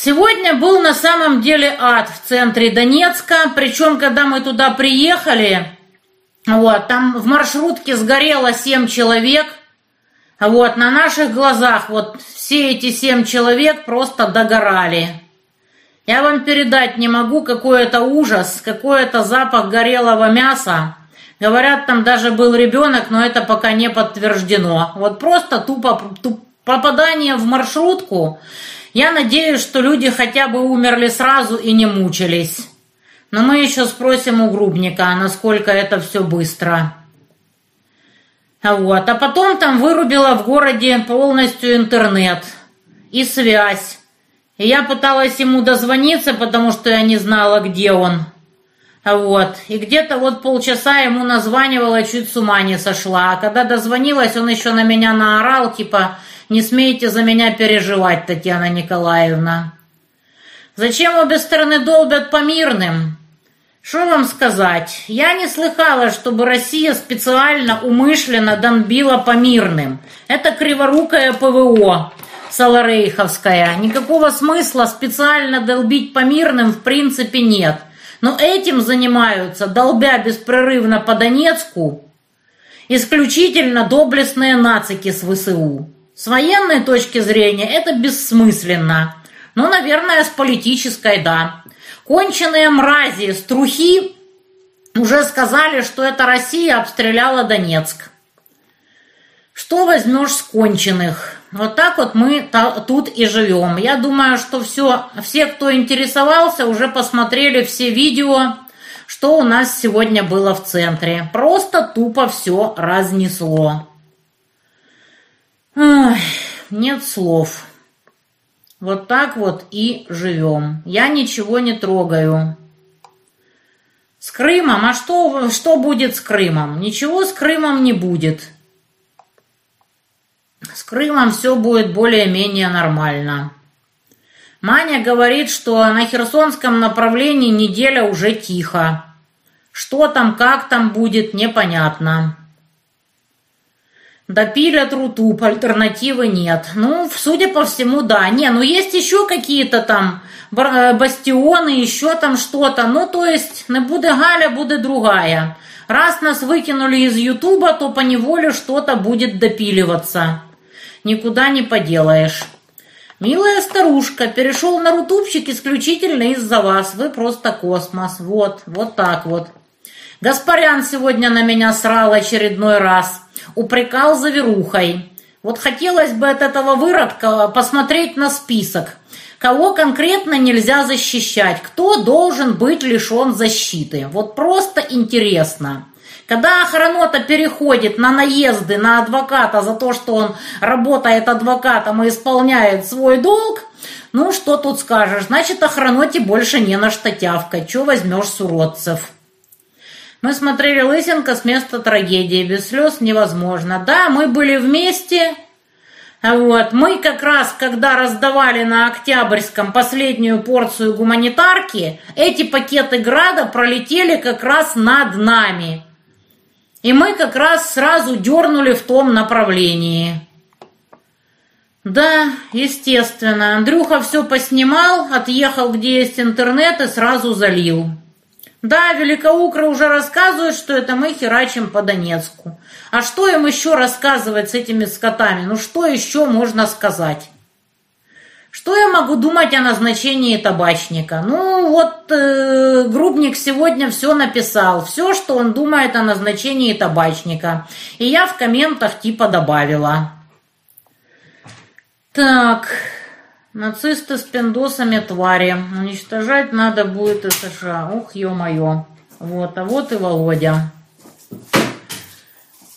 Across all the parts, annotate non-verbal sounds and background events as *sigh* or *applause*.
Сегодня был на самом деле ад в центре Донецка, причем когда мы туда приехали, вот, там в маршрутке сгорело семь человек, вот, на наших глазах вот все эти семь человек просто догорали. Я вам передать не могу, какой это ужас, какой это запах горелого мяса. Говорят, там даже был ребенок, но это пока не подтверждено. Вот просто тупо туп, попадание в маршрутку. Я надеюсь, что люди хотя бы умерли сразу и не мучились. Но мы еще спросим у Грубника, насколько это все быстро. Вот. А потом там вырубила в городе полностью интернет и связь. И я пыталась ему дозвониться, потому что я не знала, где он. Вот. И где-то вот полчаса ему названивала, чуть с ума не сошла. А когда дозвонилась, он еще на меня наорал, типа, не смейте за меня переживать, Татьяна Николаевна. Зачем обе стороны долбят по мирным? Что вам сказать? Я не слыхала, чтобы Россия специально умышленно донбила по мирным. Это криворукое ПВО. Саларейховская. Никакого смысла специально долбить по мирным в принципе нет. Но этим занимаются, долбя беспрерывно по Донецку, исключительно доблестные нацики с ВСУ. С военной точки зрения это бессмысленно. Но, наверное, с политической – да. Конченые мрази, струхи уже сказали, что это Россия обстреляла Донецк. Что возьмешь с конченых? Вот так вот мы тут и живем. Я думаю, что все, все, кто интересовался, уже посмотрели все видео, что у нас сегодня было в центре. Просто тупо все разнесло. Ой, нет слов. Вот так вот и живем. Я ничего не трогаю. С Крымом? А что, что будет с Крымом? Ничего с Крымом не будет. С Крымом все будет более-менее нормально. Маня говорит, что на Херсонском направлении неделя уже тихо. Что там, как там будет, непонятно. Допилят рутуб, альтернативы нет. Ну, судя по всему, да. Не, ну есть еще какие-то там э, бастионы, еще там что-то. Ну, то есть, не будет Галя, будет другая. Раз нас выкинули из Ютуба, то по неволе что-то будет допиливаться никуда не поделаешь. Милая старушка, перешел на рутубчик исключительно из-за вас. Вы просто космос. Вот, вот так вот. Гаспарян сегодня на меня срал очередной раз. Упрекал за верухой. Вот хотелось бы от этого выродка посмотреть на список. Кого конкретно нельзя защищать? Кто должен быть лишен защиты? Вот просто интересно. Когда охранота переходит на наезды на адвоката за то, что он работает адвокатом и исполняет свой долг, ну что тут скажешь, значит охраноте больше не на что тявкать, что возьмешь с уродцев. Мы смотрели Лысенко с места трагедии, без слез невозможно. Да, мы были вместе, вот. Мы как раз, когда раздавали на Октябрьском последнюю порцию гуманитарки, эти пакеты града пролетели как раз над нами. И мы как раз сразу дернули в том направлении. Да, естественно. Андрюха все поснимал, отъехал, где есть интернет, и сразу залил. Да, великоукры уже рассказывают, что это мы херачим по Донецку. А что им еще рассказывать с этими скотами? Ну что еще можно сказать? Что я могу думать о назначении табачника? Ну, вот э, Грубник сегодня все написал, все, что он думает о назначении табачника. И я в комментах типа добавила. Так, нацисты с пиндосами твари. Уничтожать надо будет и США. Ух, ё-моё. Вот, а вот и Володя.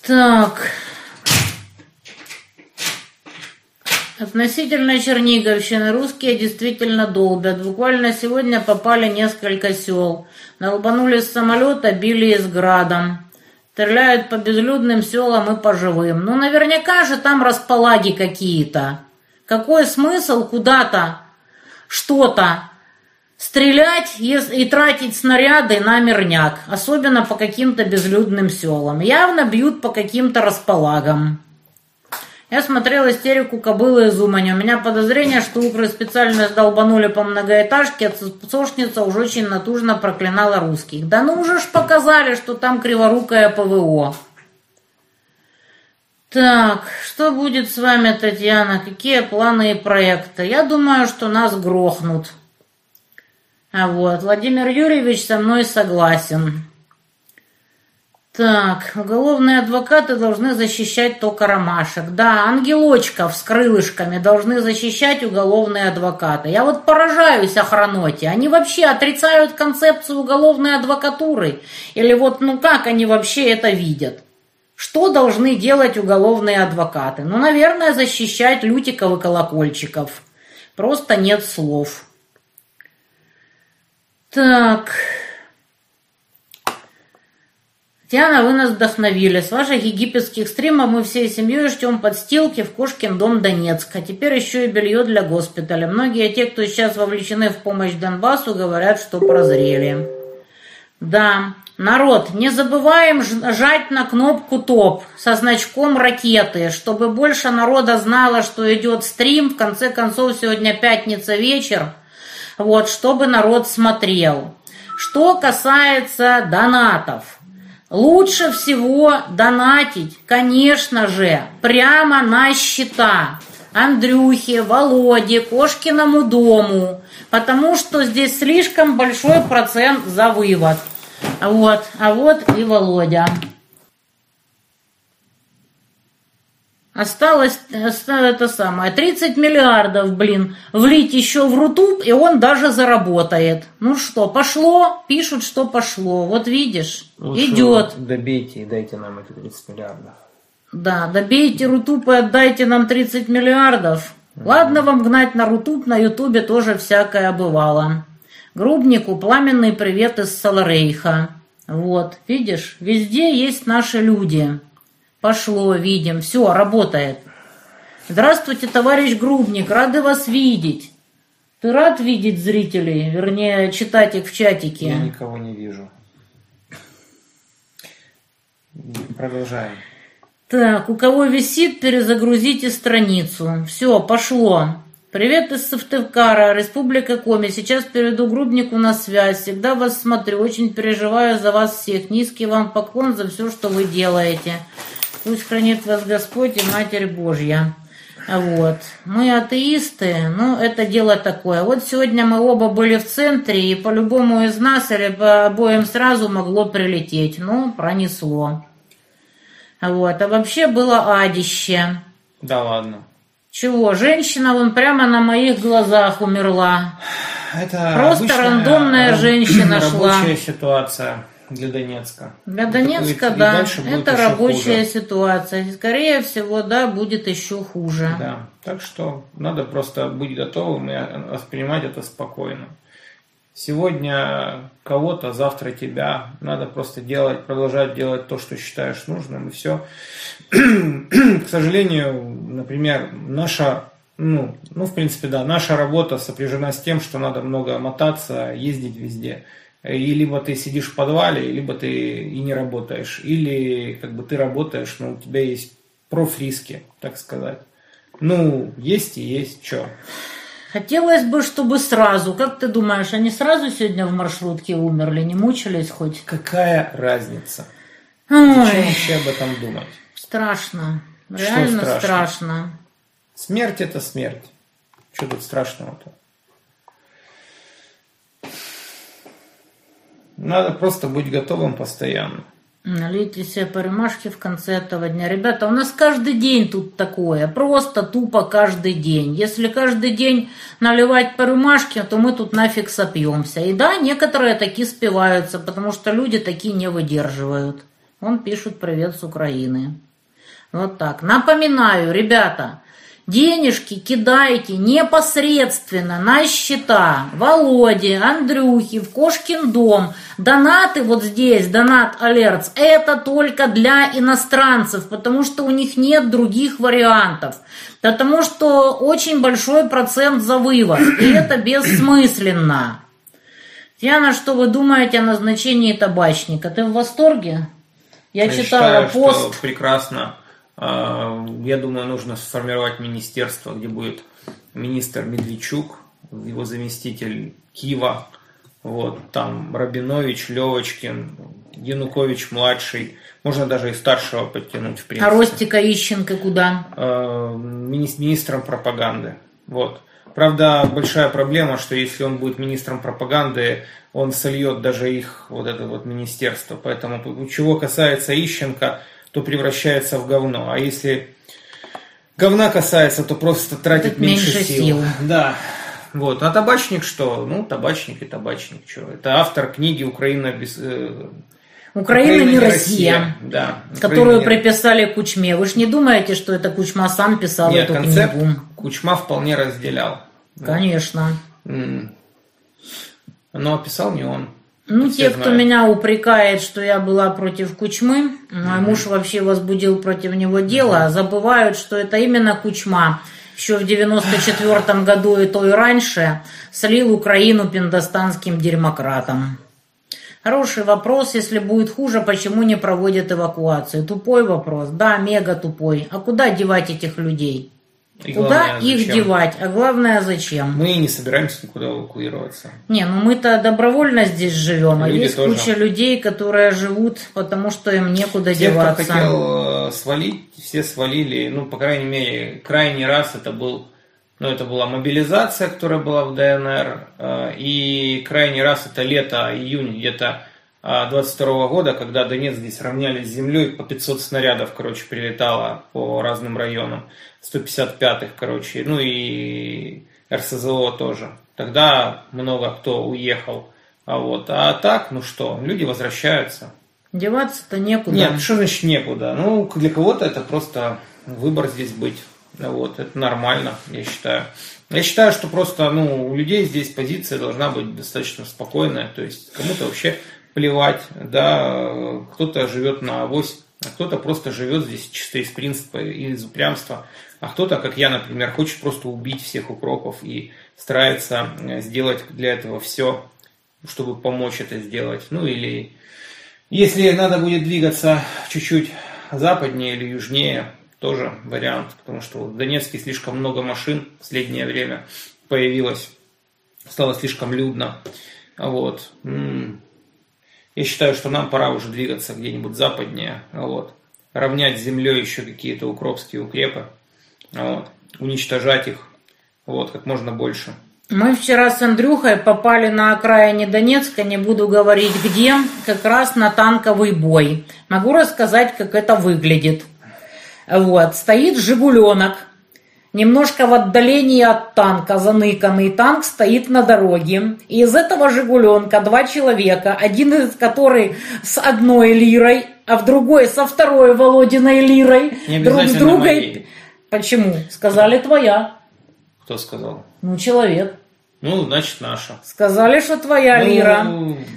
Так, Относительно Черниговщины русские действительно долбят. Буквально сегодня попали несколько сел. Налбанули с самолета, били из градом. Стреляют по безлюдным селам и по живым. Ну, наверняка же там располаги какие-то. Какой смысл куда-то что-то стрелять и тратить снаряды на мирняк, особенно по каким-то безлюдным селам. Явно бьют по каким-то располагам. Я смотрел истерику кобылы из Умани. У меня подозрение, что укры специально долбанули по многоэтажке, а сошница уже очень натужно проклинала русских. Да ну уже ж показали, что там криворукое ПВО. Так, что будет с вами, Татьяна? Какие планы и проекты? Я думаю, что нас грохнут. А вот, Владимир Юрьевич со мной согласен. Так, уголовные адвокаты должны защищать только ромашек. Да, ангелочков с крылышками должны защищать уголовные адвокаты. Я вот поражаюсь охраноте. Они вообще отрицают концепцию уголовной адвокатуры? Или вот, ну как они вообще это видят? Что должны делать уголовные адвокаты? Ну, наверное, защищать лютиков и колокольчиков. Просто нет слов. Так... Диана, вы нас вдохновили. С ваших египетских стримов мы всей семьей ждем подстилки в Кошкин дом Донецк. А теперь еще и белье для госпиталя. Многие те, кто сейчас вовлечены в помощь Донбассу, говорят, что прозрели. Да, народ, не забываем жать на кнопку ТОП со значком ракеты, чтобы больше народа знало, что идет стрим. В конце концов, сегодня пятница вечер. Вот, чтобы народ смотрел. Что касается донатов – Лучше всего донатить, конечно же, прямо на счета Андрюхе, Володе, Кошкиному дому, потому что здесь слишком большой процент за вывод. Вот, а вот и Володя. Осталось, осталось это самое, 30 миллиардов, блин, влить еще в Рутуб, и он даже заработает. Ну что, пошло? Пишут, что пошло. Вот видишь, Лучше идет. Добейте и дайте нам эти 30 миллиардов. Да, добейте Рутуб и отдайте нам 30 миллиардов. Ладно вам гнать на Рутуб, на Ютубе тоже всякое бывало. Грубнику пламенный привет из Саларейха. Вот, видишь, везде есть наши люди. Пошло, видим, все, работает. Здравствуйте, товарищ Грубник, рады вас видеть. Ты рад видеть зрителей, вернее, читать их в чатике? Я никого не вижу. Продолжаем. Так, у кого висит, перезагрузите страницу. Все, пошло. Привет из Сыктывкара, Республика Коми. Сейчас перейду Грубнику на связь. Всегда вас смотрю, очень переживаю за вас всех. Низкий вам поклон за все, что вы делаете. Пусть хранит вас Господь и Матерь Божья. Вот. Мы атеисты, ну, это дело такое. Вот сегодня мы оба были в центре, и по-любому из нас или по обоим сразу могло прилететь. Ну, пронесло. Вот. А вообще было адище. Да ладно. Чего? Женщина вон прямо на моих глазах умерла. Это Просто рандомная женщина шла. Рабочая ситуация для Донецка. Для Донецка, и, да. И это рабочая хуже. ситуация. Скорее всего, да, будет еще хуже. Да. Так что надо просто быть готовым и воспринимать это спокойно. Сегодня кого-то, завтра тебя. Надо просто делать, продолжать делать то, что считаешь нужным, и все. К сожалению, например, наша ну, ну, в принципе, да, наша работа сопряжена с тем, что надо много мотаться, ездить везде. И либо ты сидишь в подвале, либо ты и не работаешь. Или как бы ты работаешь, но у тебя есть профриски, так сказать. Ну, есть и есть, что. Хотелось бы, чтобы сразу. Как ты думаешь, они сразу сегодня в маршрутке умерли, не мучились хоть? Какая разница? Ой. Зачем вообще об этом думать? Страшно. Реально страшно? страшно. Смерть это смерть. Что тут страшного-то? Надо просто быть готовым постоянно. Налейте себе по в конце этого дня. Ребята, у нас каждый день тут такое. Просто тупо каждый день. Если каждый день наливать по то мы тут нафиг сопьемся. И да, некоторые такие спиваются, потому что люди такие не выдерживают. Он пишет привет с Украины. Вот так. Напоминаю, ребята, Денежки кидайте непосредственно на счета Володи, Андрюхи, в Кошкин дом. Донаты вот здесь, донат алертс, это только для иностранцев, потому что у них нет других вариантов. Потому что очень большой процент за вывод, и это бессмысленно. Яна, что вы думаете о назначении табачника? Ты в восторге? Я, Я читала считаю, пост. Что прекрасно я думаю, нужно сформировать министерство, где будет министр Медведчук, его заместитель Кива, вот, там Рабинович, Левочкин, Янукович младший, можно даже и старшего подтянуть, в принципе. А Ростика Ищенко куда? А, министром пропаганды. Вот. Правда, большая проблема, что если он будет министром пропаганды, он сольет даже их, вот это вот министерство. Поэтому, чего касается Ищенко, то превращается в говно. А если говна касается, то просто тратит меньше, меньше сил. сил. Да. Вот. А табачник что? Ну, табачник и табачник. Что? Это автор книги «Украина без...» э, Украина, Украина не Россия, Россия. Да, которую Украина приписали Кучме. Вы же не думаете, что это Кучма сам писал Нет, эту концепт книгу? Кучма вполне разделял. Конечно. Но писал не он. Ну, те, знают. кто меня упрекает, что я была против Кучмы, мой mm муж вообще возбудил против него дело, mm забывают, что это именно Кучма еще в 94 *sighs* году и то и раньше слил Украину пиндостанским дерьмократам. Хороший вопрос, если будет хуже, почему не проводят эвакуацию? Тупой вопрос, да, мега тупой. А куда девать этих людей? И Куда главное, их зачем? девать? А главное, зачем? Мы не собираемся никуда эвакуироваться. Не, ну мы-то добровольно здесь живем, а Люди а есть тоже. куча людей, которые живут, потому что им некуда Те, деваться. кто хотел э, свалить, все свалили. Ну, по крайней мере, крайний раз это был, ну, это была мобилизация, которая была в ДНР, э, и крайний раз это лето, июнь где-то 22 года, когда Донец здесь равнялись с землей, по 500 снарядов, короче, прилетало по разным районам. 155-х, короче, ну и РСЗО тоже. Тогда много кто уехал. А вот, а так, ну что, люди возвращаются. Деваться-то некуда. Нет, что значит некуда? Ну, для кого-то это просто выбор здесь быть. Вот, это нормально, я считаю. Я считаю, что просто, ну, у людей здесь позиция должна быть достаточно спокойная, то есть кому-то вообще плевать, да, кто-то живет на авось, а кто-то просто живет здесь чисто из принципа и из упрямства, а кто-то, как я, например, хочет просто убить всех укропов и старается э, сделать для этого все, чтобы помочь это сделать. Ну или если надо будет двигаться чуть-чуть западнее или южнее, тоже вариант, потому что в Донецке слишком много машин в последнее время появилось, стало слишком людно. Вот. Я считаю, что нам пора уже двигаться где-нибудь западнее, вот, равнять землей еще какие-то укропские укрепы, вот, уничтожать их вот, как можно больше. Мы вчера с Андрюхой попали на окраине Донецка, не буду говорить где, как раз на танковый бой. Могу рассказать, как это выглядит. Вот, стоит «Жигуленок», Немножко в отдалении от танка заныканный танк стоит на дороге. И из этого «Жигуленка» два человека, один из которых с одной лирой, а в другой со второй Володиной лирой. Не друг с другой. Моей. Почему? Сказали твоя. Кто сказал? Ну, человек. Ну, значит, наша. Сказали, что твоя ну, лира.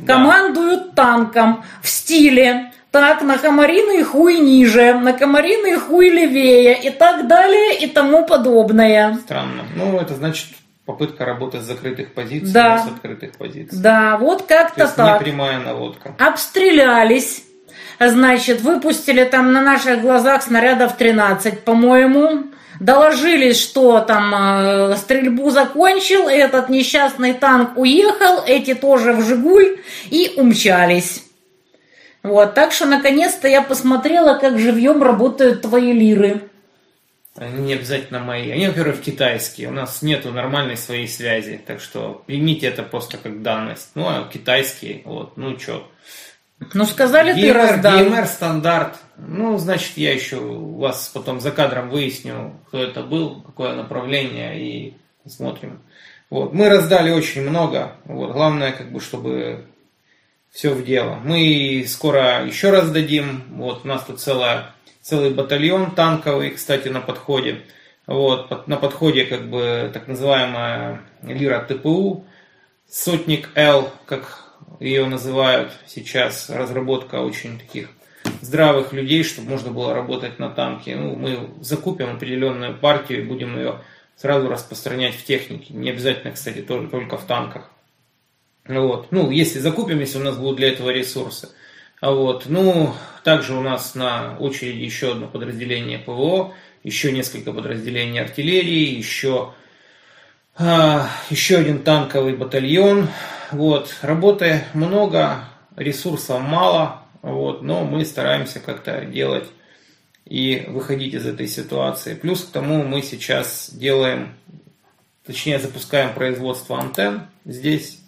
Да. Командуют танком в стиле так, на комариный хуй ниже, на комариный хуй левее и так далее и тому подобное. Странно. Ну, это значит попытка работать с закрытых позиций, да. с открытых позиций. Да, вот как-то так. не прямая наводка. Обстрелялись. Значит, выпустили там на наших глазах снарядов 13, по-моему. Доложились, что там э, стрельбу закончил, этот несчастный танк уехал, эти тоже в Жигуль и умчались. Вот, так что наконец-то я посмотрела, как живьем работают твои лиры. Они не обязательно мои. Они, во-первых, китайские. У нас нету нормальной своей связи. Так что примите это просто как данность. Ну, а китайские, вот, ну что. Ну, сказали, ты раздал. DMR стандарт. Ну, значит, я еще вас потом за кадром выясню, кто это был, какое направление, и смотрим. Вот. Мы раздали очень много. Вот. Главное, как бы, чтобы все в дело. Мы скоро еще раз дадим. Вот у нас тут целая, целый батальон танковый, кстати, на подходе. Вот, на подходе как бы так называемая лира ТПУ, сотник Л, как ее называют сейчас, разработка очень таких здравых людей, чтобы можно было работать на танке. Ну, мы закупим определенную партию и будем ее сразу распространять в технике. Не обязательно, кстати, только в танках. Вот. Ну, если закупим, если у нас будут для этого ресурсы. А вот, ну, также у нас на очереди еще одно подразделение ПВО, еще несколько подразделений артиллерии, еще, а, еще один танковый батальон. Вот, работы много, ресурсов мало, вот, но мы стараемся как-то делать и выходить из этой ситуации. Плюс к тому мы сейчас делаем, точнее запускаем производство антенн здесь,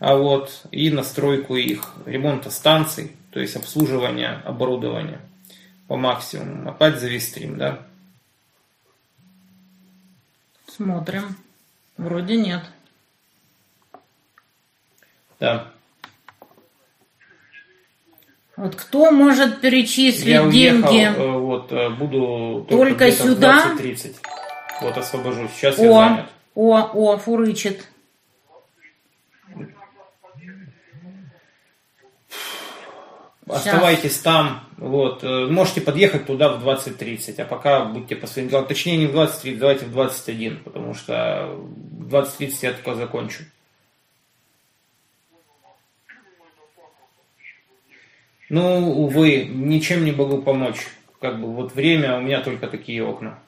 а вот и настройку их, ремонта станций, то есть обслуживание оборудования по максимуму. Опять завистрим, да? Смотрим. Вроде нет. Да. Вот кто может перечислить Я уехал, деньги? э, вот, э, буду Только в сюда? 20-30. Вот освобожусь. Сейчас я О, занят. о, о, фурычит. Оставайтесь там, вот, э, можете подъехать туда в 20.30, а пока будьте по своим делам. Точнее, не в 20.30, давайте в 21, потому что в 20.30 я только закончу. Ну, увы, ничем не могу помочь. Как бы вот время, у меня только такие окна.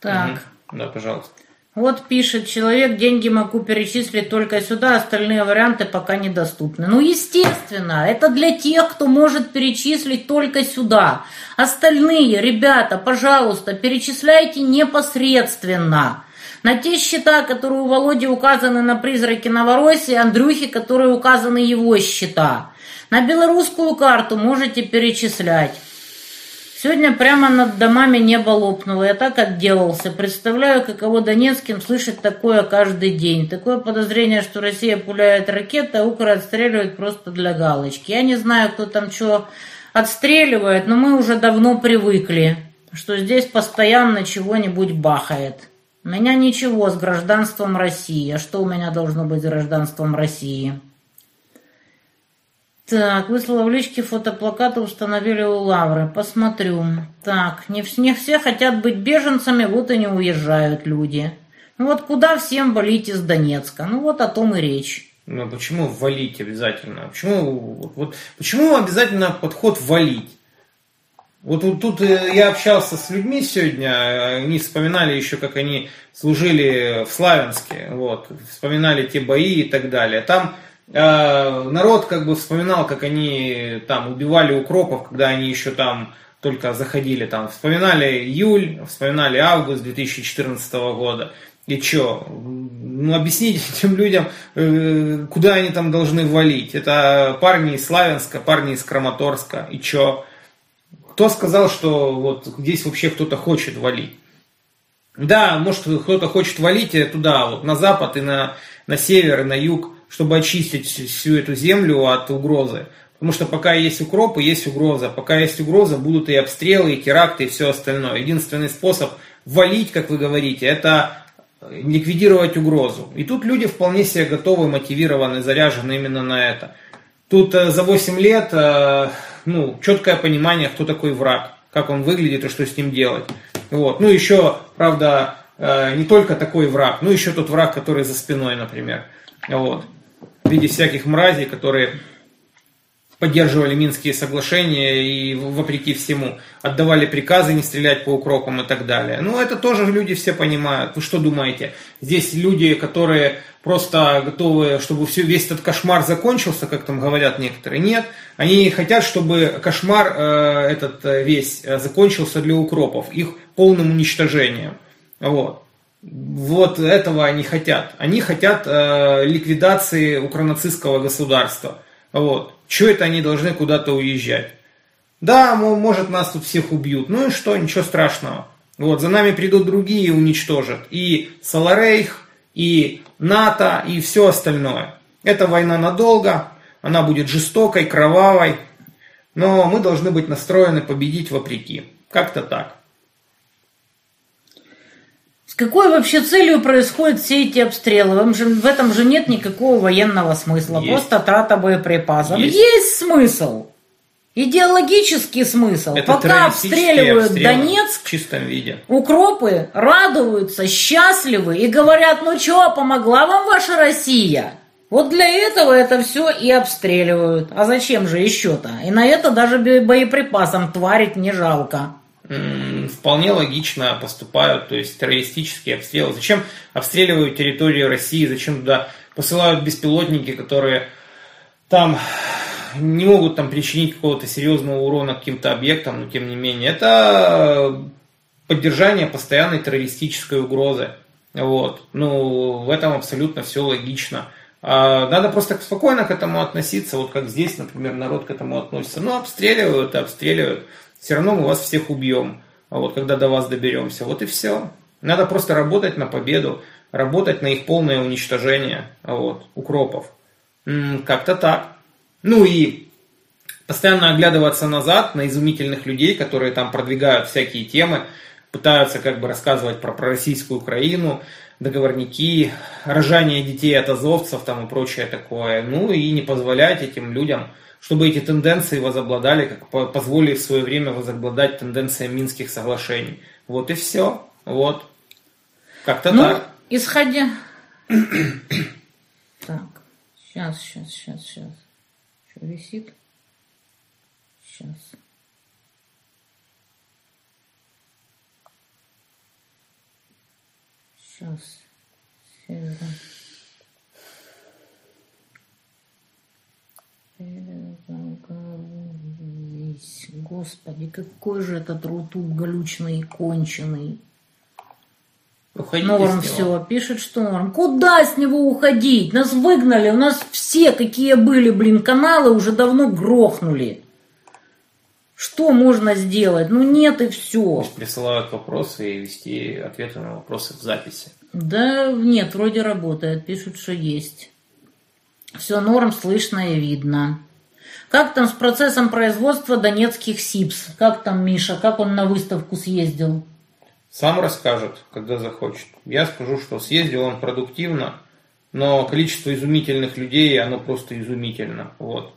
Так. Мгм. Да, пожалуйста. Вот пишет человек, деньги могу перечислить только сюда, остальные варианты пока недоступны. Ну, естественно, это для тех, кто может перечислить только сюда. Остальные, ребята, пожалуйста, перечисляйте непосредственно. На те счета, которые у Володи указаны на призраке Новороссии, Андрюхи, которые указаны его счета. На белорусскую карту можете перечислять. Сегодня прямо над домами небо лопнуло. Я так отделался. Представляю, каково Донецким слышать такое каждый день. Такое подозрение, что Россия пуляет ракеты, а Украина отстреливает просто для галочки. Я не знаю, кто там что отстреливает, но мы уже давно привыкли, что здесь постоянно чего-нибудь бахает. У меня ничего с гражданством России. А что у меня должно быть с гражданством России? Так, выслала в личке фотоплакаты, установили у Лавры. Посмотрю. Так, не, не все хотят быть беженцами, вот и не уезжают люди. Ну вот куда всем валить из Донецка? Ну вот о том и речь. Ну, почему валить обязательно? Почему, вот, почему обязательно подход валить? Вот, вот тут э, я общался с людьми сегодня, э, они вспоминали еще, как они служили в Славянске, вот, вспоминали те бои и так далее. Там народ как бы вспоминал, как они там убивали укропов, когда они еще там только заходили там. Вспоминали июль, вспоминали август 2014 года. И что? Ну, объясните *laughs* этим людям, э, куда они там должны валить. Это парни из Славянска, парни из Краматорска. И что? Кто сказал, что вот здесь вообще кто-то хочет валить? Да, может кто-то хочет валить туда, вот на запад и на, на север и на юг, чтобы очистить всю, эту землю от угрозы. Потому что пока есть укропы, есть угроза. Пока есть угроза, будут и обстрелы, и теракты, и все остальное. Единственный способ валить, как вы говорите, это ликвидировать угрозу. И тут люди вполне себе готовы, мотивированы, заряжены именно на это. Тут э, за 8 лет э, ну, четкое понимание, кто такой враг, как он выглядит и что с ним делать. Вот. Ну, еще, правда, э, не только такой враг, ну, еще тот враг, который за спиной, например. Вот. В виде всяких мразей, которые поддерживали Минские соглашения и вопреки всему отдавали приказы не стрелять по укропам и так далее. Ну, это тоже люди все понимают. Вы что думаете? Здесь люди, которые просто готовы, чтобы все, весь этот кошмар закончился, как там говорят некоторые. Нет, они хотят, чтобы кошмар э, этот э, весь э, закончился для укропов, их полным уничтожением. Вот. Вот этого они хотят. Они хотят э, ликвидации укронацистского государства. Вот. Чего это они должны куда-то уезжать? Да, может нас тут всех убьют. Ну и что, ничего страшного. Вот, за нами придут другие и уничтожат. И Саларейх, и НАТО, и все остальное. Это война надолго, она будет жестокой, кровавой, но мы должны быть настроены победить вопреки. Как-то так. Какой вообще целью происходят все эти обстрелы? Вам же, в этом же нет никакого военного смысла, Есть. просто трата боеприпасов. Есть. Есть, смысл. Идеологический смысл. Это Пока обстреливают Донецк, в чистом виде. укропы радуются, счастливы и говорят, ну что, помогла вам ваша Россия? Вот для этого это все и обстреливают. А зачем же еще-то? И на это даже боеприпасам тварить не жалко. Вполне логично поступают, то есть террористические обстрелы. Зачем обстреливают территорию России? Зачем туда посылают беспилотники, которые там не могут там причинить какого-то серьезного урона каким-то объектам, но тем не менее. Это поддержание постоянной террористической угрозы. Вот. Ну, в этом абсолютно все логично. А надо просто спокойно к этому относиться, вот как здесь, например, народ к этому относится. Ну, обстреливают и обстреливают. Все равно мы вас всех убьем, а вот когда до вас доберемся. Вот и все. Надо просто работать на победу, работать на их полное уничтожение вот, укропов. Как-то так. Ну и постоянно оглядываться назад на изумительных людей, которые там продвигают всякие темы, пытаются как бы рассказывать про пророссийскую Украину, договорники, рожание детей от азовцев там и прочее такое. Ну и не позволять этим людям, чтобы эти тенденции возобладали, как позволили в свое время возобладать тенденциям Минских соглашений. Вот и все. Вот. Как-то ну, так. Исходя... *clears throat* так, сейчас, сейчас, сейчас, сейчас. Что висит? Сейчас. Сейчас. Севера. Господи, какой же этот рутуб галючный и конченый. Уходите Норм все, пишет, что Норм. Куда с него уходить? Нас выгнали, у нас все, какие были, блин, каналы уже давно грохнули. Что можно сделать? Ну нет и все. Присылают вопросы и вести ответы на вопросы в записи. Да нет, вроде работает. Пишут, что есть. Все норм, слышно и видно. Как там с процессом производства донецких СИПС? Как там Миша? Как он на выставку съездил? Сам расскажет, когда захочет. Я скажу, что съездил он продуктивно, но количество изумительных людей, оно просто изумительно. Вот.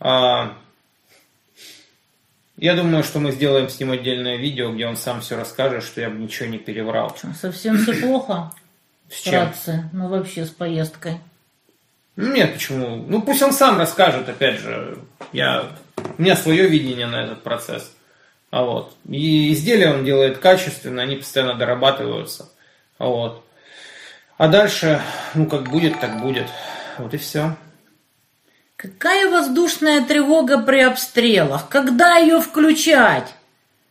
А я думаю, что мы сделаем с ним отдельное видео, где он сам все расскажет, что я бы ничего не переврал. Что, совсем все плохо? С чем? Ну, вообще с поездкой. Ну, нет, почему? Ну, пусть он сам расскажет, опять же. Я... У меня свое видение на этот процесс. А вот. И изделия он делает качественно, они постоянно дорабатываются. А вот. А дальше, ну, как будет, так будет. Вот и все. Какая воздушная тревога при обстрелах? Когда ее включать?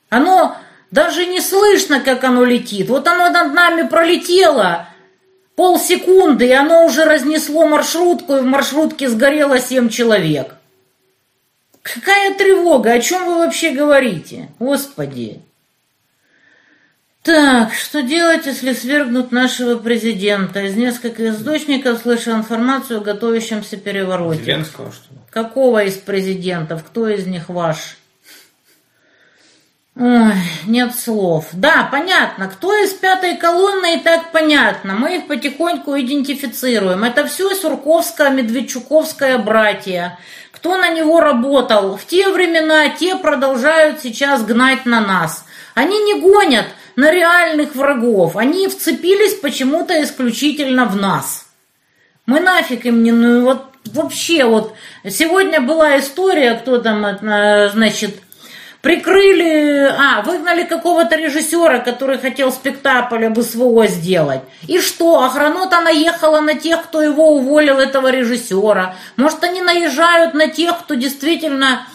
Оно даже не слышно, как оно летит. Вот оно над нами пролетело полсекунды, и оно уже разнесло маршрутку, и в маршрутке сгорело семь человек. Какая тревога? О чем вы вообще говорите? Господи. Так, что делать, если свергнут нашего президента? Из нескольких источников слышал информацию о готовящемся перевороте. Зеленского, что ли? Какого из президентов? Кто из них ваш? Ой, нет слов. Да, понятно. Кто из пятой колонны и так понятно. Мы их потихоньку идентифицируем. Это все Сурковское, Медведчуковское братья. Кто на него работал? В те времена те продолжают сейчас гнать на нас. Они не гонят на реальных врагов. Они вцепились почему-то исключительно в нас. Мы нафиг им не... Ну, вот вообще вот... Сегодня была история, кто там, э, значит, прикрыли, а, выгнали какого-то режиссера, который хотел спектакль об СВО сделать. И что, охранота наехала на тех, кто его уволил, этого режиссера. Может, они наезжают на тех, кто действительно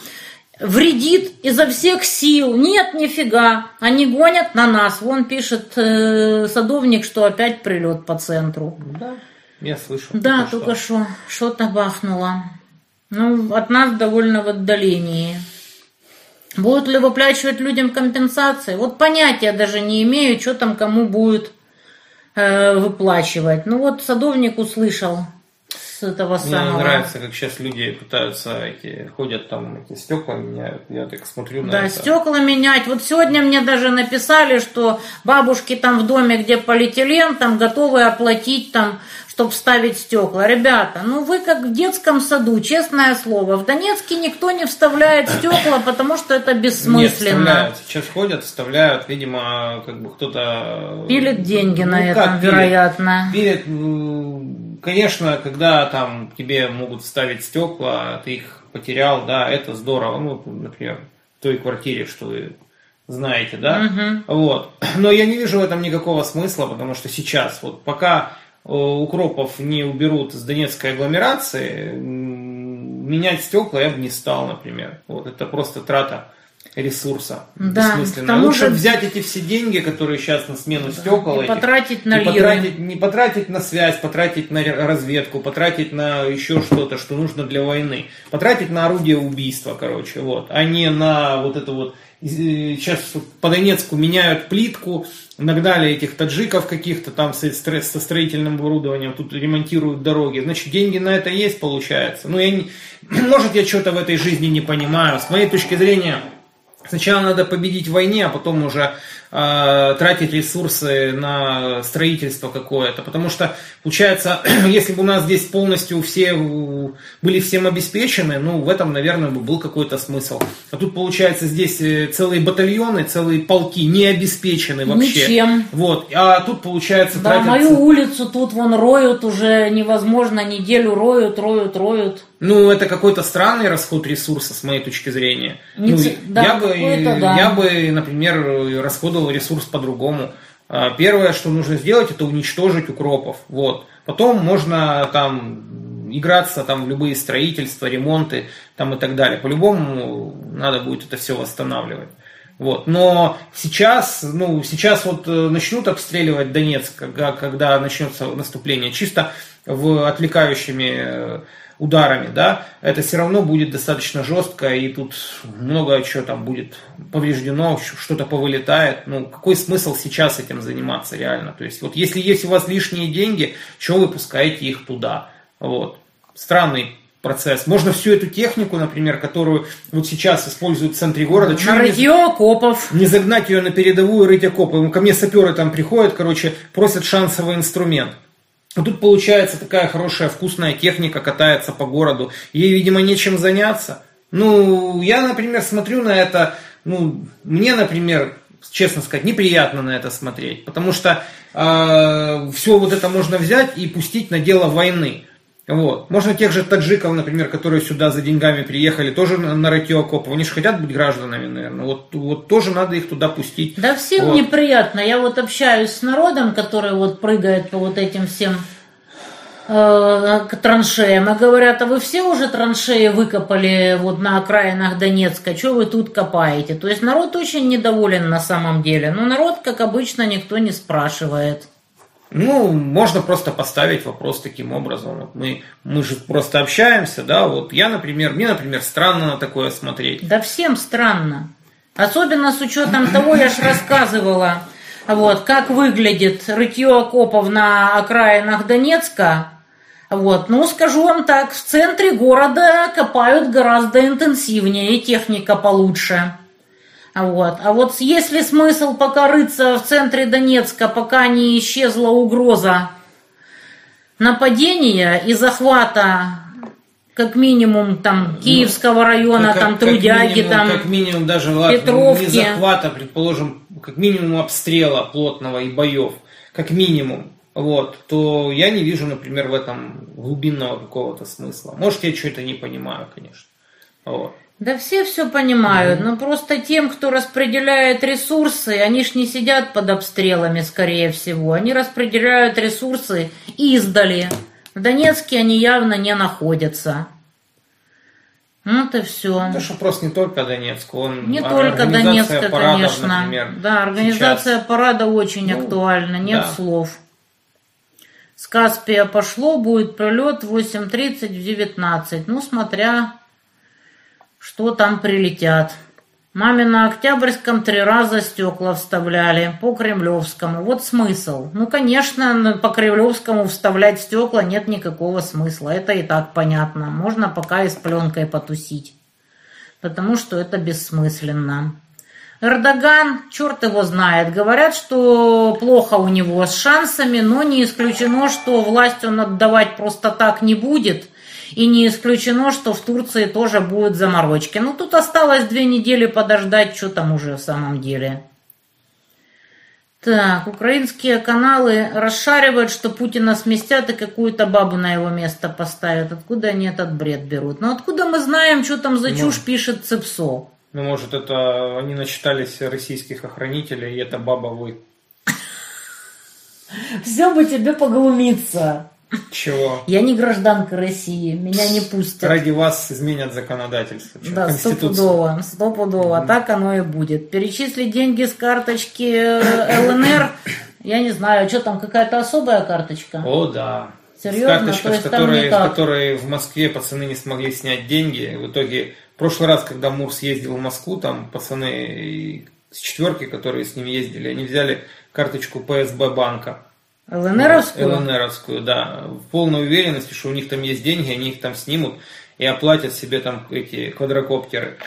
вредит изо всех сил. Нет, нифига. Они гонят на нас. Вон пишет э, садовник, что опять прилет по центру. Да, я слышал. Да, только что что-то бахнуло. Ну, от нас довольно в отдалении. Будут ли выплачивать людям компенсации? Вот понятия даже не имею, что там кому будет э, выплачивать. Ну вот садовник услышал с этого Мне самого. Мне нравится, как сейчас люди пытаются эти, ходят там, эти стекла меняют. Я так смотрю на да, это. Стекла менять. Вот сегодня мне даже написали, что бабушки там в доме, где полиэтилен, там готовы оплатить там чтобы вставить стекла. Ребята, ну вы как в детском саду, честное слово. В Донецке никто не вставляет *coughs* стекла, потому что это бессмысленно. Нет, вставляют. Сейчас ходят, вставляют, видимо, как бы кто-то... Пилит деньги ну, на этом, пилит? вероятно. Пилит, ну, конечно, когда там тебе могут ставить стекла, ты их потерял, да, это здорово. Ну, например, в той квартире, что вы знаете, да? Угу. Вот. *clears throat* Но я не вижу в этом никакого смысла, потому что сейчас, вот пока э, укропов не уберут из Донецкой агломерации, менять стекла я бы не стал, например. Вот это просто трата ресурса да, бессмысленно. Лучше же... взять эти все деньги, которые сейчас на смену стекол, и этих, потратить на и лиры. потратить, не потратить на связь, потратить на разведку, потратить на еще что-то, что нужно для войны, потратить на орудие убийства, короче, вот, а не на вот это вот сейчас по Донецку меняют плитку, нагнали этих таджиков каких-то там со строительным оборудованием, тут ремонтируют дороги. Значит, деньги на это есть, получается. Ну, я не, *clears throat* может, я что-то в этой жизни не понимаю. С моей точки зрения, Сначала надо победить в войне, а потом уже э, тратить ресурсы на строительство какое-то. Потому что, получается, *clears throat* если бы у нас здесь полностью все были всем обеспечены, ну, в этом, наверное, бы был какой-то смысл. А тут, получается, здесь э, целые батальоны, целые полки не обеспечены вообще. Ничем. Вот. А тут, получается, да, тратятся... мою улицу тут вон роют уже невозможно, неделю роют, роют, роют. Ну, это какой-то странный расход ресурса, с моей точки зрения. Не ну, да, я, бы, да. я бы, например, расходовал ресурс по-другому. А, первое, что нужно сделать, это уничтожить укропов. Вот. Потом можно там играться там, в любые строительства, ремонты там, и так далее. По-любому надо будет это все восстанавливать. Вот. Но сейчас, ну, сейчас вот э, начнут обстреливать Донецк, когда, когда начнется наступление, чисто в отвлекающими э, ударами, да, это все равно будет достаточно жестко, и тут много чего там будет повреждено, что-то повылетает. Ну, какой смысл сейчас этим заниматься реально? То есть, вот если есть у вас лишние деньги, чего вы пускаете их туда? Вот. Странный процесс. Можно всю эту технику, например, которую вот сейчас используют в центре города, на рытье окопов. Не загнать ее на передовую, рыть окопы. Ко мне саперы там приходят, короче, просят шансовый инструмент. Но тут получается такая хорошая вкусная техника катается по городу. Ей, видимо, нечем заняться. Ну, я, например, смотрю на это, ну, мне, например, честно сказать, неприятно на это смотреть, потому что э, а, все вот это можно взять и пустить на дело войны. Вот. Можно тех же таджиков, например, которые сюда за деньгами приехали, тоже на рытье окопов. Они же хотят быть гражданами, наверное. Вот, вот тоже надо их туда пустить. Да всем вот. неприятно. Я вот общаюсь с народом, который вот прыгает по вот этим всем э, траншеям. И говорят, а вы все уже траншеи выкопали вот на окраинах Донецка, что вы тут копаете? То есть народ очень недоволен на самом деле. Но народ, как обычно, никто не спрашивает. Ну, можно просто поставить вопрос таким образом. Вот мы, мы же просто общаемся, да, вот я, например, мне, например, странно на такое смотреть. Да всем странно. Особенно с учетом того, я же рассказывала, вот, как выглядит рытье окопов на окраинах Донецка. Вот, ну, скажу вам так, в центре города копают гораздо интенсивнее, и техника получше. Вот. А вот есть ли смысл пока рыться в центре Донецка, пока не исчезла угроза нападения и захвата как минимум там ну, Киевского района, как, там Трудяги, как минимум, там как минимум даже Петровки. не захвата, предположим, как минимум обстрела плотного и боев, как минимум, вот, то я не вижу, например, в этом глубинного какого-то смысла. Может, я что-то не понимаю, конечно. Вот. Да все все понимают, но просто тем, кто распределяет ресурсы, они ж не сидят под обстрелами, скорее всего. Они распределяют ресурсы издали. В Донецке они явно не находятся. Вот и все. Это же вопрос не только Донецк, он не только Донецка, конечно. Например, да, организация сейчас. парада очень ну, актуальна, нет да. слов. С Каспия пошло, будет пролет 8.30 в 19. Ну, смотря что там прилетят. Маме на Октябрьском три раза стекла вставляли, по Кремлевскому. Вот смысл. Ну, конечно, по Кремлевскому вставлять стекла нет никакого смысла. Это и так понятно. Можно пока и с пленкой потусить. Потому что это бессмысленно. Эрдоган, черт его знает, говорят, что плохо у него с шансами, но не исключено, что власть он отдавать просто так не будет – и не исключено, что в Турции тоже будут заморочки. Ну, тут осталось две недели подождать, что там уже в самом деле. Так, украинские каналы расшаривают, что Путина сместят и какую-то бабу на его место поставят. Откуда они этот бред берут? Ну откуда мы знаем, что там за чушь пишет Цепсо? Ну, может, это они начитались российских охранителей, и это баба вы. Все бы тебе поглумиться. Чего? Я не гражданка России, меня не пустят. Ради вас изменят законодательство. Чё, Да, стопудово, стопудово, так оно и будет. Перечислить деньги с карточки э, ЛНР, я не знаю, что там, какая-то особая карточка? О, да. Серьезно? Карточка, То с есть там которой, с которой в Москве пацаны не смогли снять деньги. В итоге, в прошлый раз, когда Мур съездил в Москву, там пацаны с четверки, которые с ним ездили, они взяли карточку ПСБ банка. ЛНРовскую? ЛНРовскую, да. В полной уверенности, что у них там есть деньги, они их там снимут и оплатят себе там эти квадрокоптеры.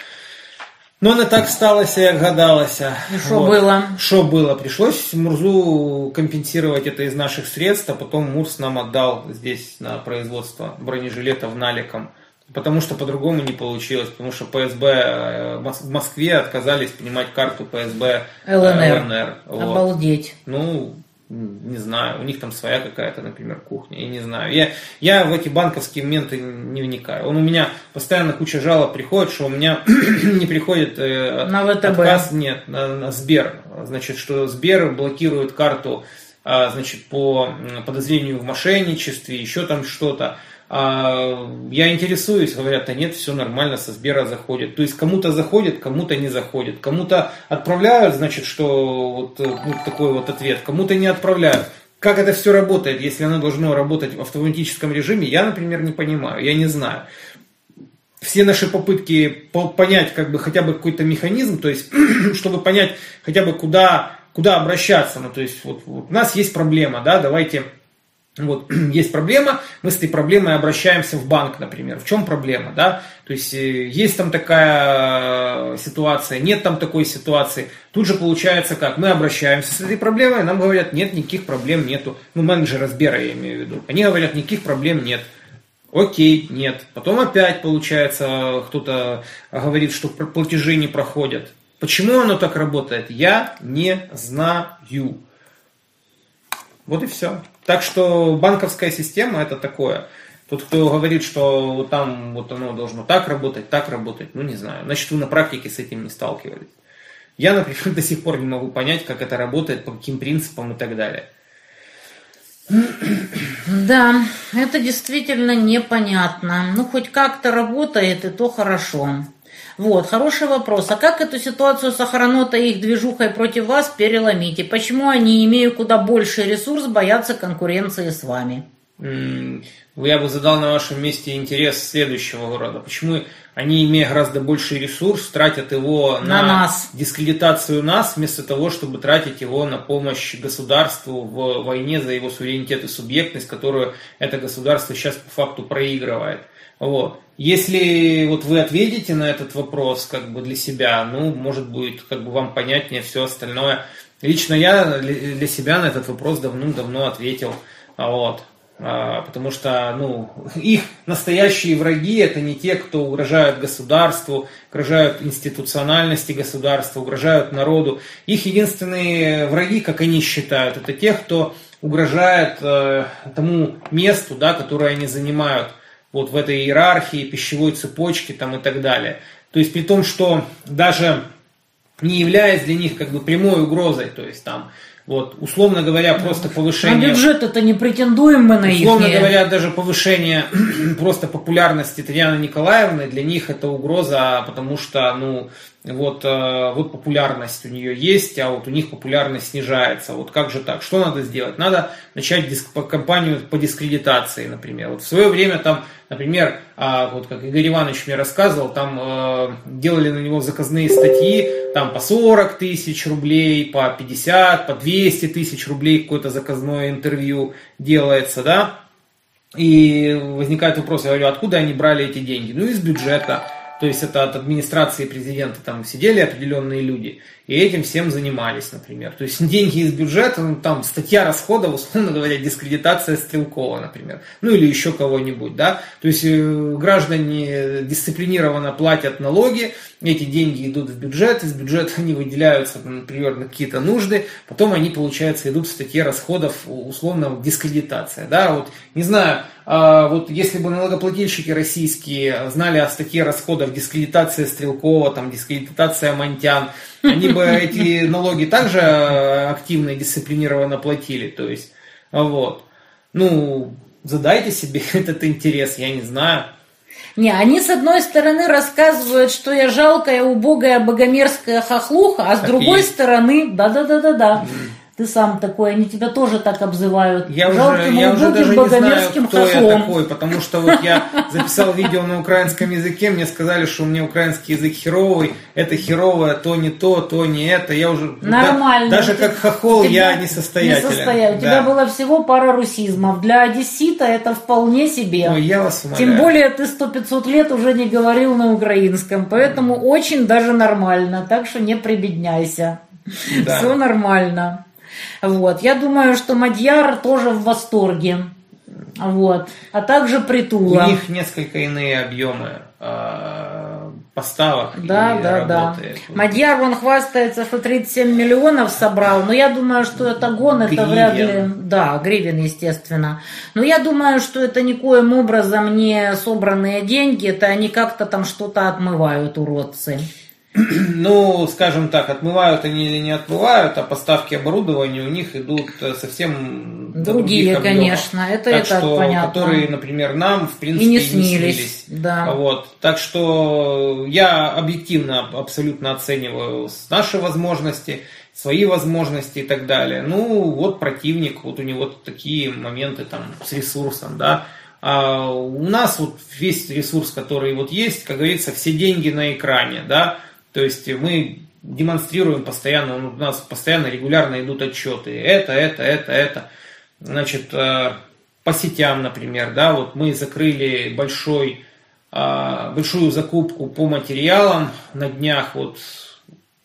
Но не так сталося, як гадалося. И что было? Что было? Пришлось Мурзу компенсировать это из наших средств, а потом Мурс нам отдал здесь на производство бронежилетов наликом. Потому что по-другому не получилось, потому что ПСБ э, в Москве отказались принимать карту ПСБ э, ЛНР. ЛНР. Вот. Обалдеть. Ну, не знаю, у них там своя какая-то, например, кухня, я не знаю. Я, я в эти банковские моменты не вникаю. Он у меня постоянно куча жалоб приходит, что у меня *clears throat* не приходит э, На ВТБ. отказ, нет, на, на Сбер. Значит, что Сбер блокирует карту, а, значит, по подозрению в мошенничестве, еще там что-то. А, я интересуюсь, говорят, да нет, все нормально, со Сбера заходит. То есть кому-то заходит, кому-то не заходит. Кому-то отправляют, значит, что вот э, ну, такой вот ответ, кому-то не отправляют. Как это все работает, если оно должно работать в автоматическом режиме, я, например, не понимаю, я не знаю. Все наши попытки по- понять как бы хотя бы какой-то механизм, то есть, *clears throat* чтобы понять хотя бы куда, куда обращаться, ну, то есть, вот, вот у нас есть проблема, да, давайте вот, *clears throat* есть проблема, мы с этой проблемой обращаемся в банк, например. В чем проблема, да? То есть, э, есть там такая э, ситуация, нет там такой ситуации. Тут же получается как? Мы обращаемся с этой проблемой, нам говорят, нет, никаких проблем нету. Ну, менеджеры Сбера я имею в виду. Они говорят, никаких проблем нет. Окей, нет. Потом опять, получается, кто-то говорит, что платежи не проходят. Почему оно так работает? Я не знаю. Вот и все. Так что банковская система это такое. Тот, кто говорит, что там вот оно должно так работать, так работать, ну не знаю. Значит, вы на практике с этим не сталкивались. Я, например, *laughs* до сих пор не могу понять, как это работает, по каким принципам и так далее. Да, это действительно непонятно. Ну, хоть как-то работает, и то хорошо. Вот, хороший вопрос. А как эту ситуацию с Охранота и их движухой против вас переломить? И почему они, имея куда больше ресурс, боятся конкуренции с вами? Я бы задал на вашем месте интерес следующего рода. Почему они, имея гораздо больший ресурс, тратят его На на, нас. дискредитацию нас, вместо того, чтобы тратить его на помощь государству в войне за его суверенитет и субъектность, которую это государство сейчас по факту проигрывает. Вот. Если вот вы ответите на этот вопрос как бы для себя, ну, может будет как бы вам понятнее все остальное. Лично я для себя на этот вопрос давным-давно ответил. А Вот. А, Потому что ну, их настоящие враги это не те, кто угрожают государству, угрожают институциональности государства, угрожают народу. Их единственные враги, как они считают, это те, кто угрожает э, тому месту, да, которое они занимают вот в этой иерархии, пищевой цепочке там, и так далее. То есть при том, что даже не являясь для них как бы прямой угрозой, то есть там, вот, условно говоря, просто На повышение... бюджет это не претендуем мы на их. Условно говоря, даже повышение *clears throat* просто популярности Татьяны Николаевны для них это угроза, потому что, ну, вот, э, вот популярность у нее есть, а вот у них популярность снижается. Вот как же так? Что надо сделать? Надо начать диск- кампанию по дискредитации, например. Вот в свое время там, например, а, вот как Игорь Иванович мне рассказывал, там э, делали на него заказные статьи, там по 40 тысяч рублей, по 50, по 200 тысяч рублей какое-то заказное интервью делается, да, и возникает вопрос, я говорю, откуда они брали эти деньги? Ну, из бюджета. То есть это от администрации президента там сидели определенные люди и этим всем занимались, например. То есть *laughs* деньги из бюджета, ну, там статья расходов, условно говоря, дискредитация Стрелкова, например. Ну или еще кого-нибудь, да. То есть э, граждане дисциплинированно платят налоги, эти деньги идут в бюджет, из бюджета они выделяются, например, на какие-то нужды, потом они, получается, идут в статье расходов, условно, дискредитация. Да, вот, не знаю, а, вот если бы налогоплательщики российские знали о статье расходов дискредитация Стрелкова, там, дискредитация Монтян, они бы *laughs* эти налоги также активно и дисциплинированно платили, то есть, вот. Ну, задайте себе *laughs* этот интерес, я не знаю. Не, они с одной стороны рассказывают, что я жалкая, убогая, богомерзкая хохлуха, а с так другой есть. стороны, да-да-да-да-да. Ты сам такой, они тебя тоже так обзывают. Я Жалким, уже, я уже даже не знаю, кто хохлом. я такой, потому что вот я записал видео на украинском языке, мне сказали, что у меня украинский язык херовый, это херовое, то не то, то не это. Я уже Нормально. Да, даже как хохол я не состоятелен. Не состоятелен. Да. У тебя было всего пара русизмов. Для одессита это вполне себе. Ой, я вас умоляю. Тем более ты сто пятьсот лет уже не говорил на украинском, поэтому mm. очень даже нормально. Так что не прибедняйся. Да. Все нормально. Вот. Я думаю, что Мадьяр тоже в восторге. Вот. А также Притула. У них несколько иные объемы э, поставок да, и да, работы. Да. Мадьяр, он хвастается, что 37 миллионов собрал, но я думаю, что это гон, это вряд ли... Да, гривен, естественно. Но я думаю, что это никоим образом не собранные деньги, это они как-то там что-то отмывают, уродцы. *clears throat* Ну, скажем так, отмывают они или не отмывают, а поставки оборудования у них идут э, совсем другие, конечно, это так так что, понятно. Которые, например, нам в принципе и не снились. Не снились. Да. Вот, так что я объективно абсолютно оцениваю наши возможности, свои возможности и так далее. Ну, вот противник, вот у него такие моменты там с ресурсом, да. А у нас вот весь ресурс, который вот есть, как говорится, все деньги на экране, да то есть мы демонстрируем постоянно, у нас постоянно регулярно идут отчеты. Это, это, это, это. Значит, э, по сетям, например, да, вот мы закрыли большой, э, большую закупку по материалам на днях, вот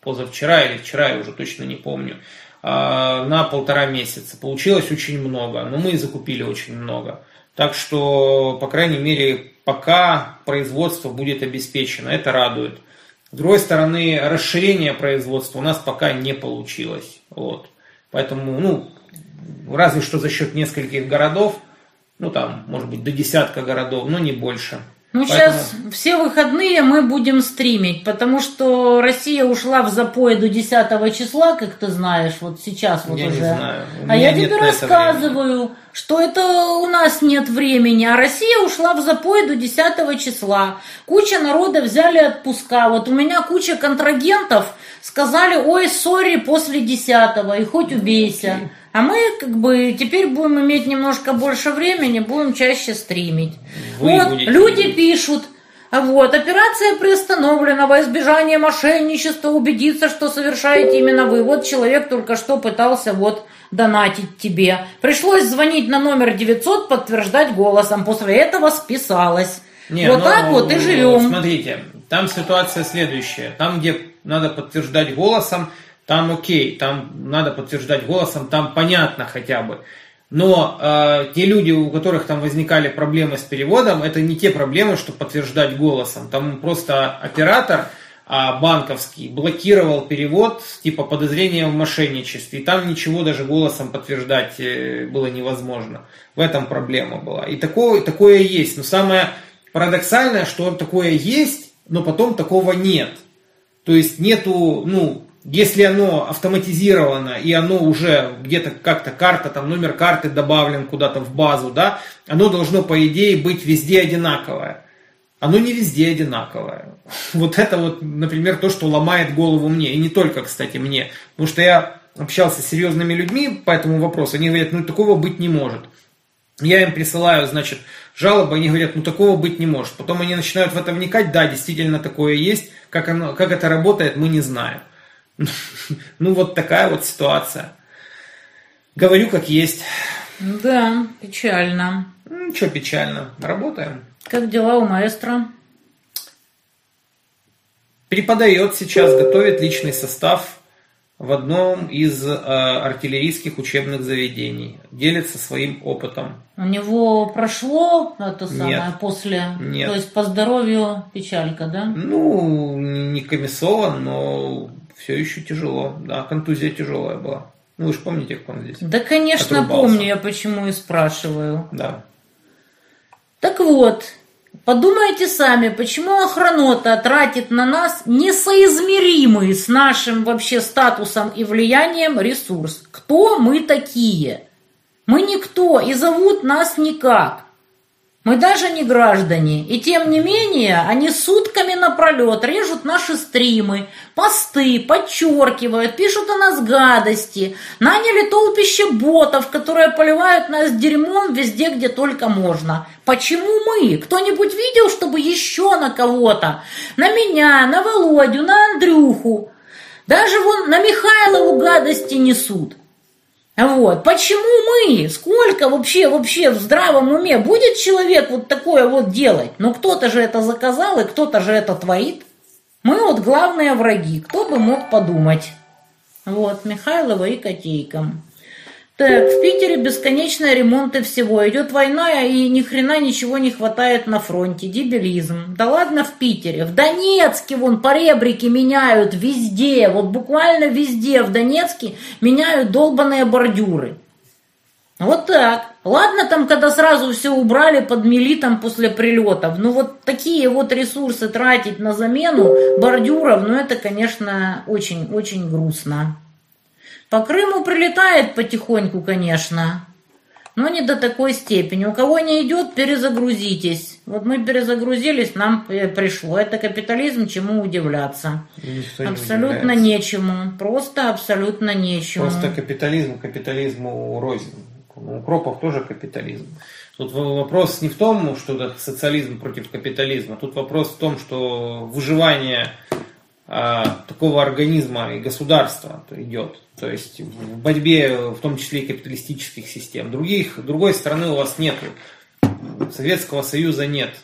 позавчера или вчера, я уже точно не помню, э, на полтора месяца. Получилось очень много, но мы закупили очень много. Так что, по крайней мере, пока производство будет обеспечено, это радует. С другой стороны, расширение производства у нас пока не получилось. Вот. Поэтому, ну, разве что за счет нескольких городов, ну там, может быть, до десятка городов, но не больше. Ну, Поэтому... сейчас все выходные мы будем стримить, потому что Россия ушла в запой до 10 числа, как ты знаешь, вот сейчас вот я уже. Не знаю. а я тебе рассказываю, что это у нас нет времени, а Россия ушла в запой до 10 числа. Куча народа взяли отпуска. Вот у меня куча контрагентов сказали, ой, сори, после 10 и хоть убейся. А мы как бы теперь будем иметь немножко больше времени, будем чаще стримить. Вы вот, будете... люди пишут, вот, операция приостановлена во избежание мошенничества, убедиться, что совершаете именно вы. Вот человек только что пытался вот донатить тебе. Пришлось звонить на номер 900, подтверждать голосом. После этого списалось. Не, вот ну, так вот и живем. Смотрите, там ситуация следующая. Там, где надо подтверждать голосом, там окей, там надо подтверждать голосом, там понятно хотя бы. Но э, те люди, у которых там возникали проблемы с переводом, это не те проблемы, что подтверждать голосом. Там просто оператор э, банковский блокировал перевод типа подозрения в мошенничестве. И там ничего даже голосом подтверждать э, было невозможно. В этом проблема была. И такое, такое есть. Но самое парадоксальное, что такое есть, но потом такого нет. То есть нету, ну, если оно автоматизировано и оно уже где-то как-то карта, там номер карты добавлен куда-то в базу, да, оно должно по идее быть везде одинаковое. Оно не везде одинаковое. *laughs* Вот это вот, например, то, что ломает голову мне. И не только, кстати, мне. Потому что я общался с серьезными людьми по этому вопросу. Они говорят, ну такого быть не может. Я им присылаю, значит, жалобы, они говорят, ну такого быть не может. Потом они начинают в это вникать, да, действительно такое есть. Как, оно, как это работает, мы не знаем. *laughs* Ну, вот такая вот ситуация. Говорю, как есть. Да, печально. Ну, что печально? Работаем. Как дела у маэстро? Преподает сейчас, готовит личный состав. в одном из э, артиллерийских учебных заведений. Делится своим опытом. У него прошло это самое Нет. после, Нет. то есть по здоровью печалька, да? Ну, не комиссован, но все еще тяжело. Да, контузия тяжелая была. Ну, вы же помните, как он здесь? Да, конечно, Отрубался. помню, я почему и спрашиваю. Да. Так вот, подумайте сами, почему охранота тратит на нас несоизмеримый с нашим вообще статусом и влиянием ресурс? Кто мы такие? Мы никто и зовут нас никак. Мы даже не граждане. И тем не менее, они сутками напролет режут наши стримы, посты, подчеркивают, пишут о нас гадости. Наняли толпище ботов, которые поливают нас дерьмом везде, где только можно. Почему мы? Кто-нибудь видел, чтобы еще на кого-то? На меня, на Володю, на Андрюху. Даже вон на Михайлову гадости несут. Вот. Почему мы? Сколько вообще, вообще в здравом уме будет человек вот такое вот делать? Но кто-то же это заказал, и кто-то же это творит. Мы вот главные враги. Кто бы мог подумать? Вот, Михайлова и Котейка. Так, в Питере бесконечные ремонты всего. Идет война, и ни хрена ничего не хватает на фронте. Дебилизм. Да ладно в Питере. В Донецке вон поребрики меняют везде. Вот буквально везде в Донецке меняют долбаные бордюры. Вот так. Ладно там, когда сразу все убрали, подмели там после прилетов. Ну вот такие вот ресурсы тратить на замену бордюров, ну это, конечно, очень-очень грустно. По Крыму прилетает потихоньку, конечно, но не до такой степени. У кого не идет, перезагрузитесь. Вот мы перезагрузились, нам э, пришло. Это капитализм, чему удивляться. Не Абсолютно удивляется. нечему. Просто абсолютно нечему. Просто капитализм капитализму рознь. У укропов тоже капитализм. Тут вопрос не в том, что это социализм против капитализма. Тут вопрос в том, что выживание такого организма и государства идет. То есть в борьбе, в том числе и капиталистических систем. Других, другой страны у вас нет. Советского Союза нет.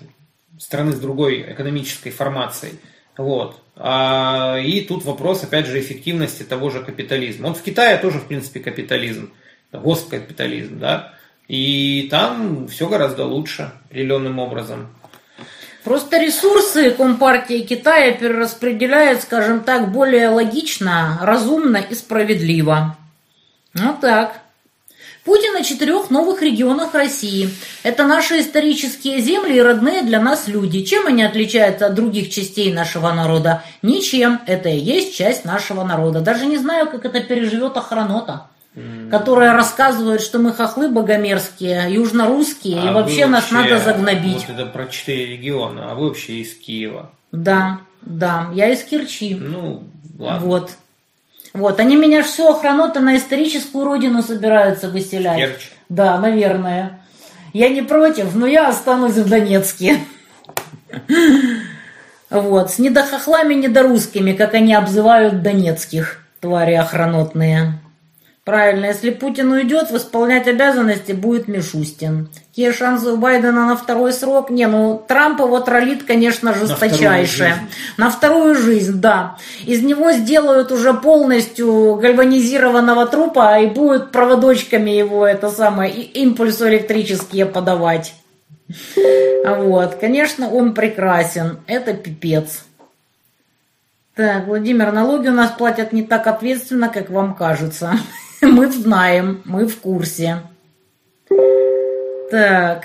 Страны с другой экономической формацией. Вот. А, и тут вопрос, опять же, эффективности того же капитализма. Он в Китае тоже, в принципе, капитализм. Госкапитализм, да. И там все гораздо лучше, определенным образом. Просто ресурсы Компартии Китая перераспределяет, скажем так, более логично, разумно и справедливо. Вот так. Путин о четырех новых регионах России. Это наши исторические земли и родные для нас люди. Чем они отличаются от других частей нашего народа? Ничем. Это и есть часть нашего народа. Даже не знаю, как это переживет охранота, которая рассказывает, что мы хохлы богомерзкие, южнорусские, и А вообще вы нас надо загнобить. Вот это про четыре региона, а вы вообще из Киева. Да, да, я из Керчи. Ну, ладно. Вот. Вот, они меня все охранота на историческую родину собираются выселять. Керчь. Да, наверное. Я не против, но я останусь в Донецке. Вот, с недохохлами, недорусскими, как они обзывают донецких, твари охранотные. Правильно, если Путин уйдет, исполнять обязанности будет Мишустин. Какие шансы у Байдена на второй срок? Не, ну Трамп его троллит, конечно, жесточайше. жизнь. На вторую жизнь, да. Из него сделают уже полностью гальванизированного трупа и будут проводочками его это самое и- импульсы электрические подавать. Вот, конечно, он прекрасен. Это пипец. Так, Владимир, налоги у нас платят не так ответственно, как вам кажется. *laughs* Мы знаем, мы в курсе. Так.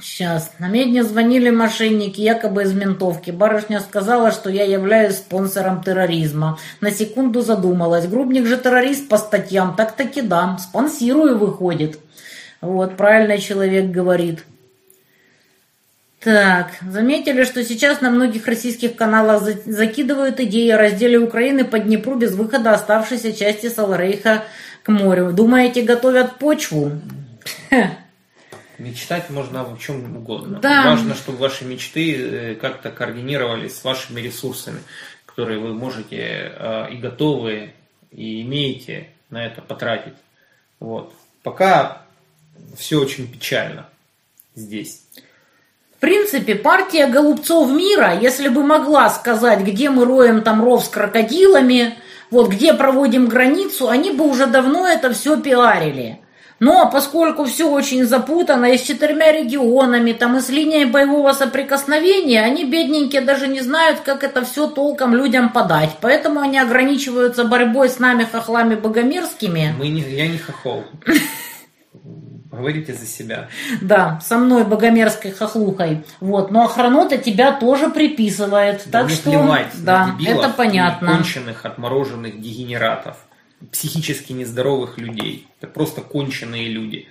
Сейчас. На медне звонили мошенники, якобы из ментовки. Барышня сказала, что я являюсь спонсором терроризма. На секунду задумалась. Грубник же террорист по статьям. Так-таки да. Спонсирую, выходит. Вот, правильно человек говорит. Так, заметили, что сейчас на многих российских каналах за- закидывают идеи о разделе Украины по Днепру без выхода оставшейся части Саларейха к морю. Думаете, готовят почву? Мечтать можно о чем угодно. Да. Важно, чтобы ваши мечты э, как-то координировались с вашими ресурсами, которые вы можете э, и готовы, и имеете на это потратить. Вот. Пока все очень печально здесь. В принципе, партия голубцов мира, если бы могла сказать, где мы роем там ров с крокодилами, вот где проводим границу, они бы уже давно это все пиарили. Но поскольку все очень запутано и с четырьмя регионами, там и с линией боевого соприкосновения, они, бедненькие, даже не знают, как это все толком людям подать. Поэтому они ограничиваются борьбой с нами, хохлами богомерзкими. Мы не, я не хохол. *laughs* Говорите за себя. Да, со мной богомерзкой хохлухой. Вот, но охранота тебя тоже приписывает. Да так что, плевать да, на дебилов это понятно. конченых, отмороженных дегенератов психически нездоровых людей. Это просто конченые люди.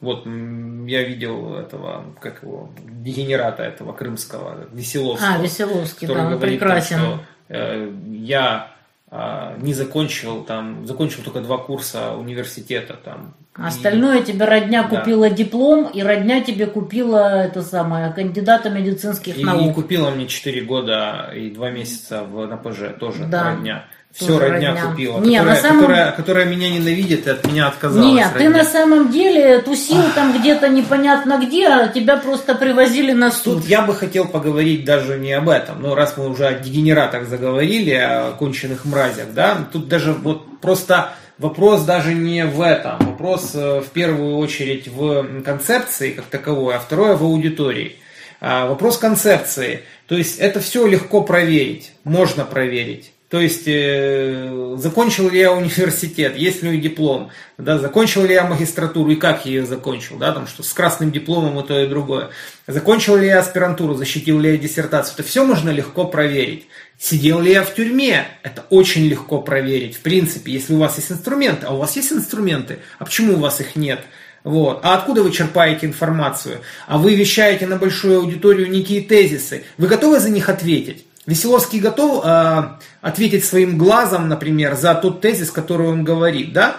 Вот я видел этого, как его, дегенерата этого крымского, Веселовского. А, Веселовский, да, он прекрасен. Там, что, э, я не закончил там, закончил только два курса университета там. Остальное и, тебе родня да. купила диплом, и родня тебе купила это самое, кандидата медицинских и, наук. И купила мне 4 года и 2 месяца в, на ПЖ, тоже да. родня все родня, родня купила, не, которая, на самом... которая, которая меня ненавидит и от меня отказалась. Нет, ты на самом деле тусил там где-то непонятно где, а тебя просто привозили на суд. Тут я бы хотел поговорить даже не об этом, но раз мы уже о дегенератах заговорили, о конченых мразях, да, тут даже вот просто вопрос даже не в этом, вопрос э, в первую очередь в концепции как таковой, а второе в аудитории. А, вопрос концепции, то есть это все легко проверить, можно проверить. То есть, э, закончил ли я университет, есть ли у меня диплом, да, закончил ли я магистратуру и как я ее закончил, да, там что с красным дипломом и то и другое. Закончил ли я аспирантуру, защитил ли я диссертацию, это все можно легко проверить. Сидел ли я в тюрьме, это очень легко проверить. В принципе, если у вас есть инструменты, а у вас есть инструменты, а почему у вас их нет? Вот. А откуда вы черпаете информацию? А вы вещаете на большую аудиторию некие тезисы. Вы готовы за них ответить? Веселовский готов э, ответить своим глазом, например, за тот тезис, который он говорит, да?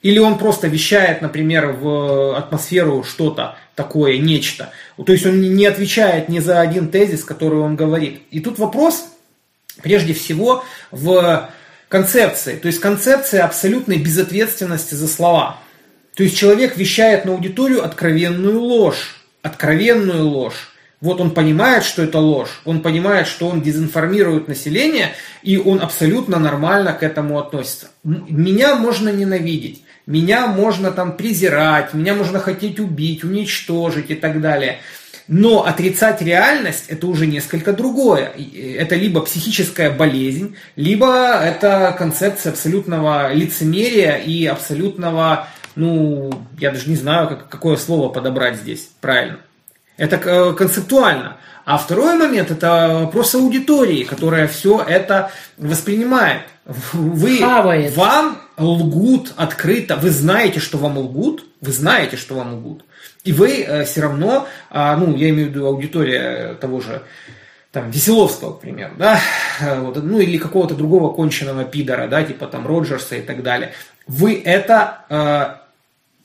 Или он просто вещает, например, в атмосферу что-то такое, нечто. То есть он не отвечает ни за один тезис, который он говорит. И тут вопрос, прежде всего, в концепции. То есть концепция абсолютной безответственности за слова. То есть человек вещает на аудиторию откровенную ложь. Откровенную ложь. Вот он понимает, что это ложь, он понимает, что он дезинформирует население, и он абсолютно нормально к этому относится. Меня можно ненавидеть, меня можно там презирать, меня можно хотеть убить, уничтожить и так далее. Но отрицать реальность это уже несколько другое. Это либо психическая болезнь, либо это концепция абсолютного лицемерия и абсолютного, ну, я даже не знаю, как, какое слово подобрать здесь правильно. Это э, концептуально. А второй момент – это вопрос аудитории, которая все это воспринимает. Вы, Хавает. вам лгут открыто, вы знаете, что вам лгут, вы знаете, что вам лгут. И вы э, все равно, э, ну, я имею в виду аудитория того же там, Веселовского, к примеру, да, э, вот, ну, или какого-то другого конченного пидора, да, типа там Роджерса и так далее. Вы это э,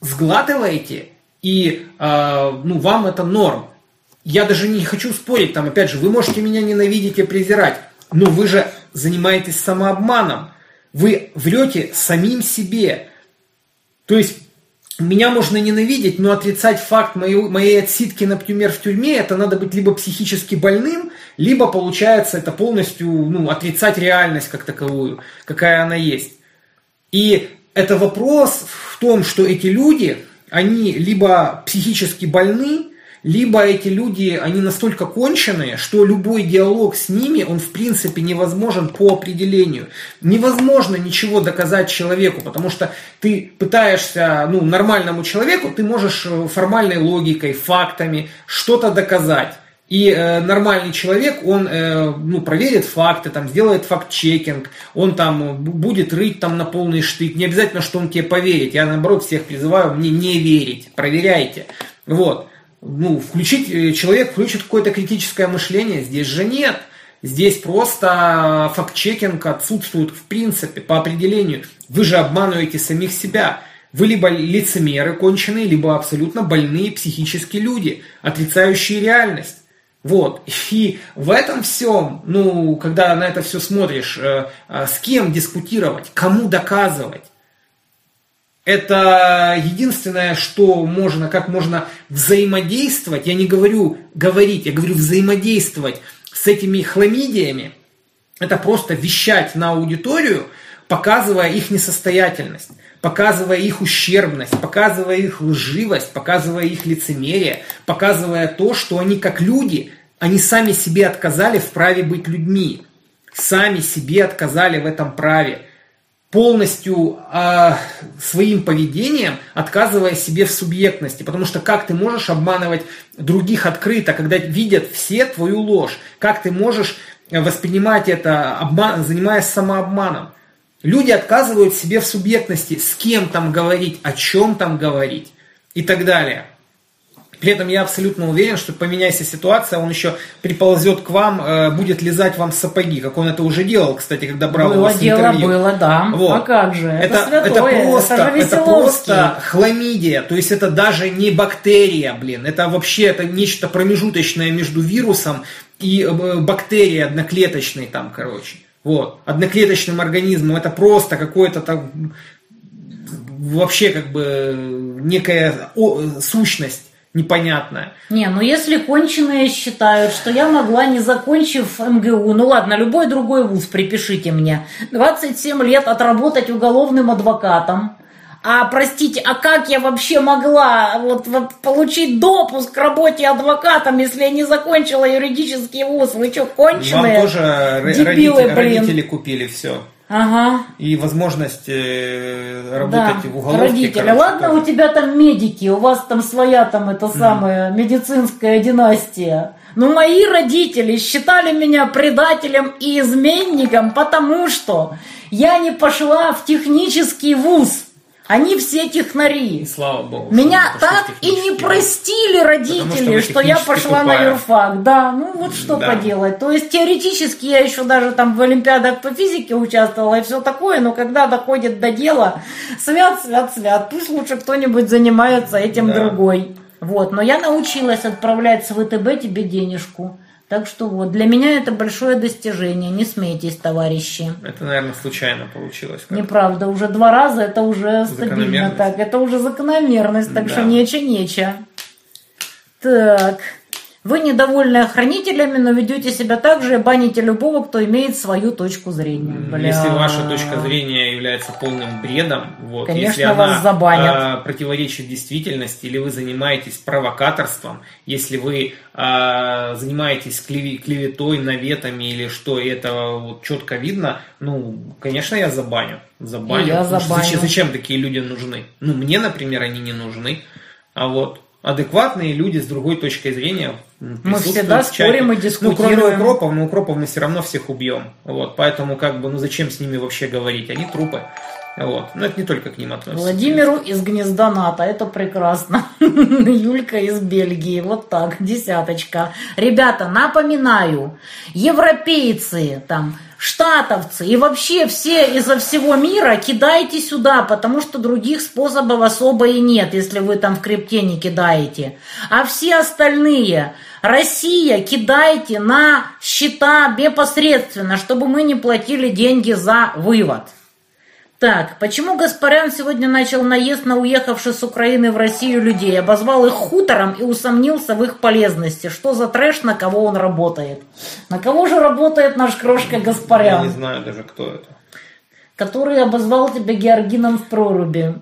сглатываете и э, ну, вам это норм. Я даже не хочу спорить, там, опять же, вы можете меня ненавидеть и презирать, но вы же занимаетесь самообманом. Вы врете самим себе. То есть, меня можно ненавидеть, но отрицать факт моей, моей отсидки, например, в тюрьме, это надо быть либо психически больным, либо, получается, это полностью ну, отрицать реальность как таковую, какая она есть. И это вопрос в том, что эти люди, они либо психически больны, либо эти люди, они настолько конченые, что любой диалог с ними, он в принципе невозможен по определению. Невозможно ничего доказать человеку, потому что ты пытаешься, ну, нормальному человеку, ты можешь э, формальной логикой, фактами что-то доказать. И э, нормальный человек, он э, ну, проверит факты, там, сделает факт-чекинг, он там будет рыть там на полный штык. Не обязательно, что он тебе поверит. Я, наоборот, всех призываю мне не верить. Проверяйте. Вот. Ну, включить, э, человек включит какое-то критическое мышление. Здесь же нет. Здесь просто факт-чекинг отсутствует в принципе, по определению. Вы же обманываете самих себя. Вы либо лицемеры конченые, либо абсолютно больные психические люди, отрицающие реальность. Вот. И в этом всем, ну, когда на это все смотришь, э, э, с кем дискутировать, кому доказывать, это единственное, что можно, как можно взаимодействовать, я не говорю говорить, я говорю взаимодействовать с этими хламидиями, это просто вещать на аудиторию, показывая их несостоятельность, показывая их ущербность, показывая их лживость, показывая их лицемерие, показывая то, что они как люди, они сами себе отказали в праве быть людьми, сами себе отказали в этом праве полностью э, своим поведением отказывая себе в субъектности. Потому что как ты можешь обманывать других открыто, когда видят все твою ложь? Как ты можешь воспринимать это, обман, занимаясь самообманом? Люди отказывают себе в субъектности, с кем там говорить, о чем там говорить и так далее. При этом я абсолютно уверен, что поменяйся ситуация, он еще приползет к вам, э, будет лизать вам сапоги, как он это уже делал, кстати, когда брал было у вас дело, интервью. было, да. Вот. А как же? Это, Это, святое, это просто, это, это просто хламидия, то есть это даже не бактерия, блин, это вообще это нечто промежуточное между вирусом и э, бактерией одноклеточной там, короче. Вот, одноклеточным организмом, это просто какое-то там вообще как бы некая о, сущность непонятная. Не, ну если конченые считают, что я могла, не закончив МГУ, ну ладно, любой другой вуз, припишите мне, 27 лет отработать уголовным адвокатом, а, простите, а как я вообще могла вот, вот получить допуск к работе адвокатом, если я не закончила юридический вуз? Вы что, конченые? Вам тоже Дебилы, родители, блин. родители купили все. Ага. И возможность э, Да, работать в уголовке. родители. короче, Ладно, тоже. у тебя там медики, у вас там своя там эта самая медицинская династия. Но мои родители считали меня предателем и изменником, потому что я не пошла в технический вуз. Они все технари. слава богу. Меня так и не простили родители, что что я пошла на тупая. юрфак. Да, ну вот что Да. поделать. То есть теоретически я еще даже там в олимпиадах по физике участвовала и все такое, но когда доходит до дела, свят, свят, свят. Пусть лучше кто-нибудь занимается этим Да. другой. Вот, но я научилась отправлять с ВТБ тебе денежку. Так что вот, для меня это большое достижение. Не смейтесь, товарищи. Это, наверное, случайно получилось. как-то. Неправда, уже два раза это уже стабильно так. Это уже закономерность, так Да. что нече-нече. Так. Вы недовольны охранителями, но ведете себя так же и баните любого, кто имеет свою точку зрения. Бля. Если ваша точка зрения является полным бредом, вот, Конечно, если она вас забанят. а, противоречит действительности, или вы занимаетесь провокаторством, если вы а, занимаетесь клеве- клеветой, наветами или что, и это вот четко видно, ну, конечно, я забаню. Забаню. И я забаню. Зачем, зачем такие люди нужны? Ну, мне, например, они не нужны. А вот адекватные люди с другой точкой зрения Мы всегда спорим и Ну, дискутируем. кроме укропов, но укропов мы все равно всех убьем. Вот, поэтому, как бы, ну зачем с ними вообще говорить? Они трупы. Вот. Но это не только к ним относится. Владимиру из гнезда НАТО, это прекрасно. *laughs* Юлька из Бельгии, вот так, десяточка. Ребята, напоминаю, европейцы, там, штатовцы и вообще все изо всего мира кидайте сюда, потому что других способов особо и нет, если вы там в крипте не кидаете. А все остальные, Россия, кидайте на счета непосредственно, чтобы мы не платили деньги за вывод. Так, почему Гаспарян сегодня начал наезд на уехавших с Украины в Россию людей, обозвал их хутором и усомнился в их полезности? Что за трэш, на кого он работает? На кого же работает наш крошка Я не Гаспарян, знаю даже, кто это. который обозвал тебя Георгином в проруби?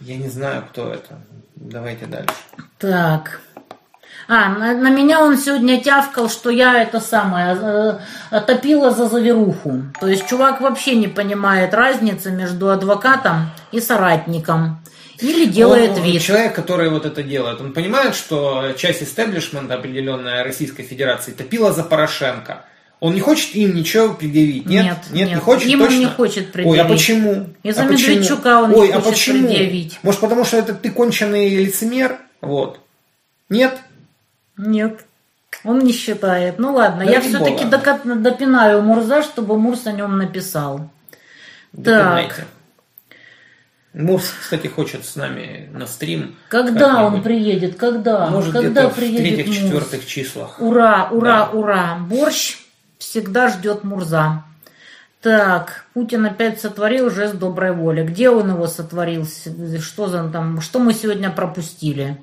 Я не знаю, кто это. Давайте дальше. Так. А, на, на меня он сегодня тявкал, что я это самое, э, топила за заверуху. То есть чувак вообще не понимает разницы между адвокатом и соратником. Или делает Он, вид. Человек, который вот это делает, он понимает, что часть истеблишмента определенная Российской Федерации топила за Порошенко. Он не хочет им ничего предъявить? Нет, Нет, нет, не нет. хочет Им он точно? не хочет Ой, а предъявить. почему? Из-за а? Медведчука он не Ой, а хочет почему? предъявить. Может, потому что это ты конченый лицемер? Вот. Нет? Нет. Он не считает. Ну ладно, я Ради все-таки допинаю Мурза, чтобы Мурс о нем написал. Допинайте. Мурс, кстати, хочет с нами на стрим. Когда он как-нибудь. приедет? Когда? Может, Когда где-то в приедет Мурс? третьих-четвертых числах. Ура, ура, Да. ура. Борщ всегда ждет Мурза. Так, Путин опять сотворил жест доброй воли. Где он его сотворил? Что за там? Что мы сегодня пропустили?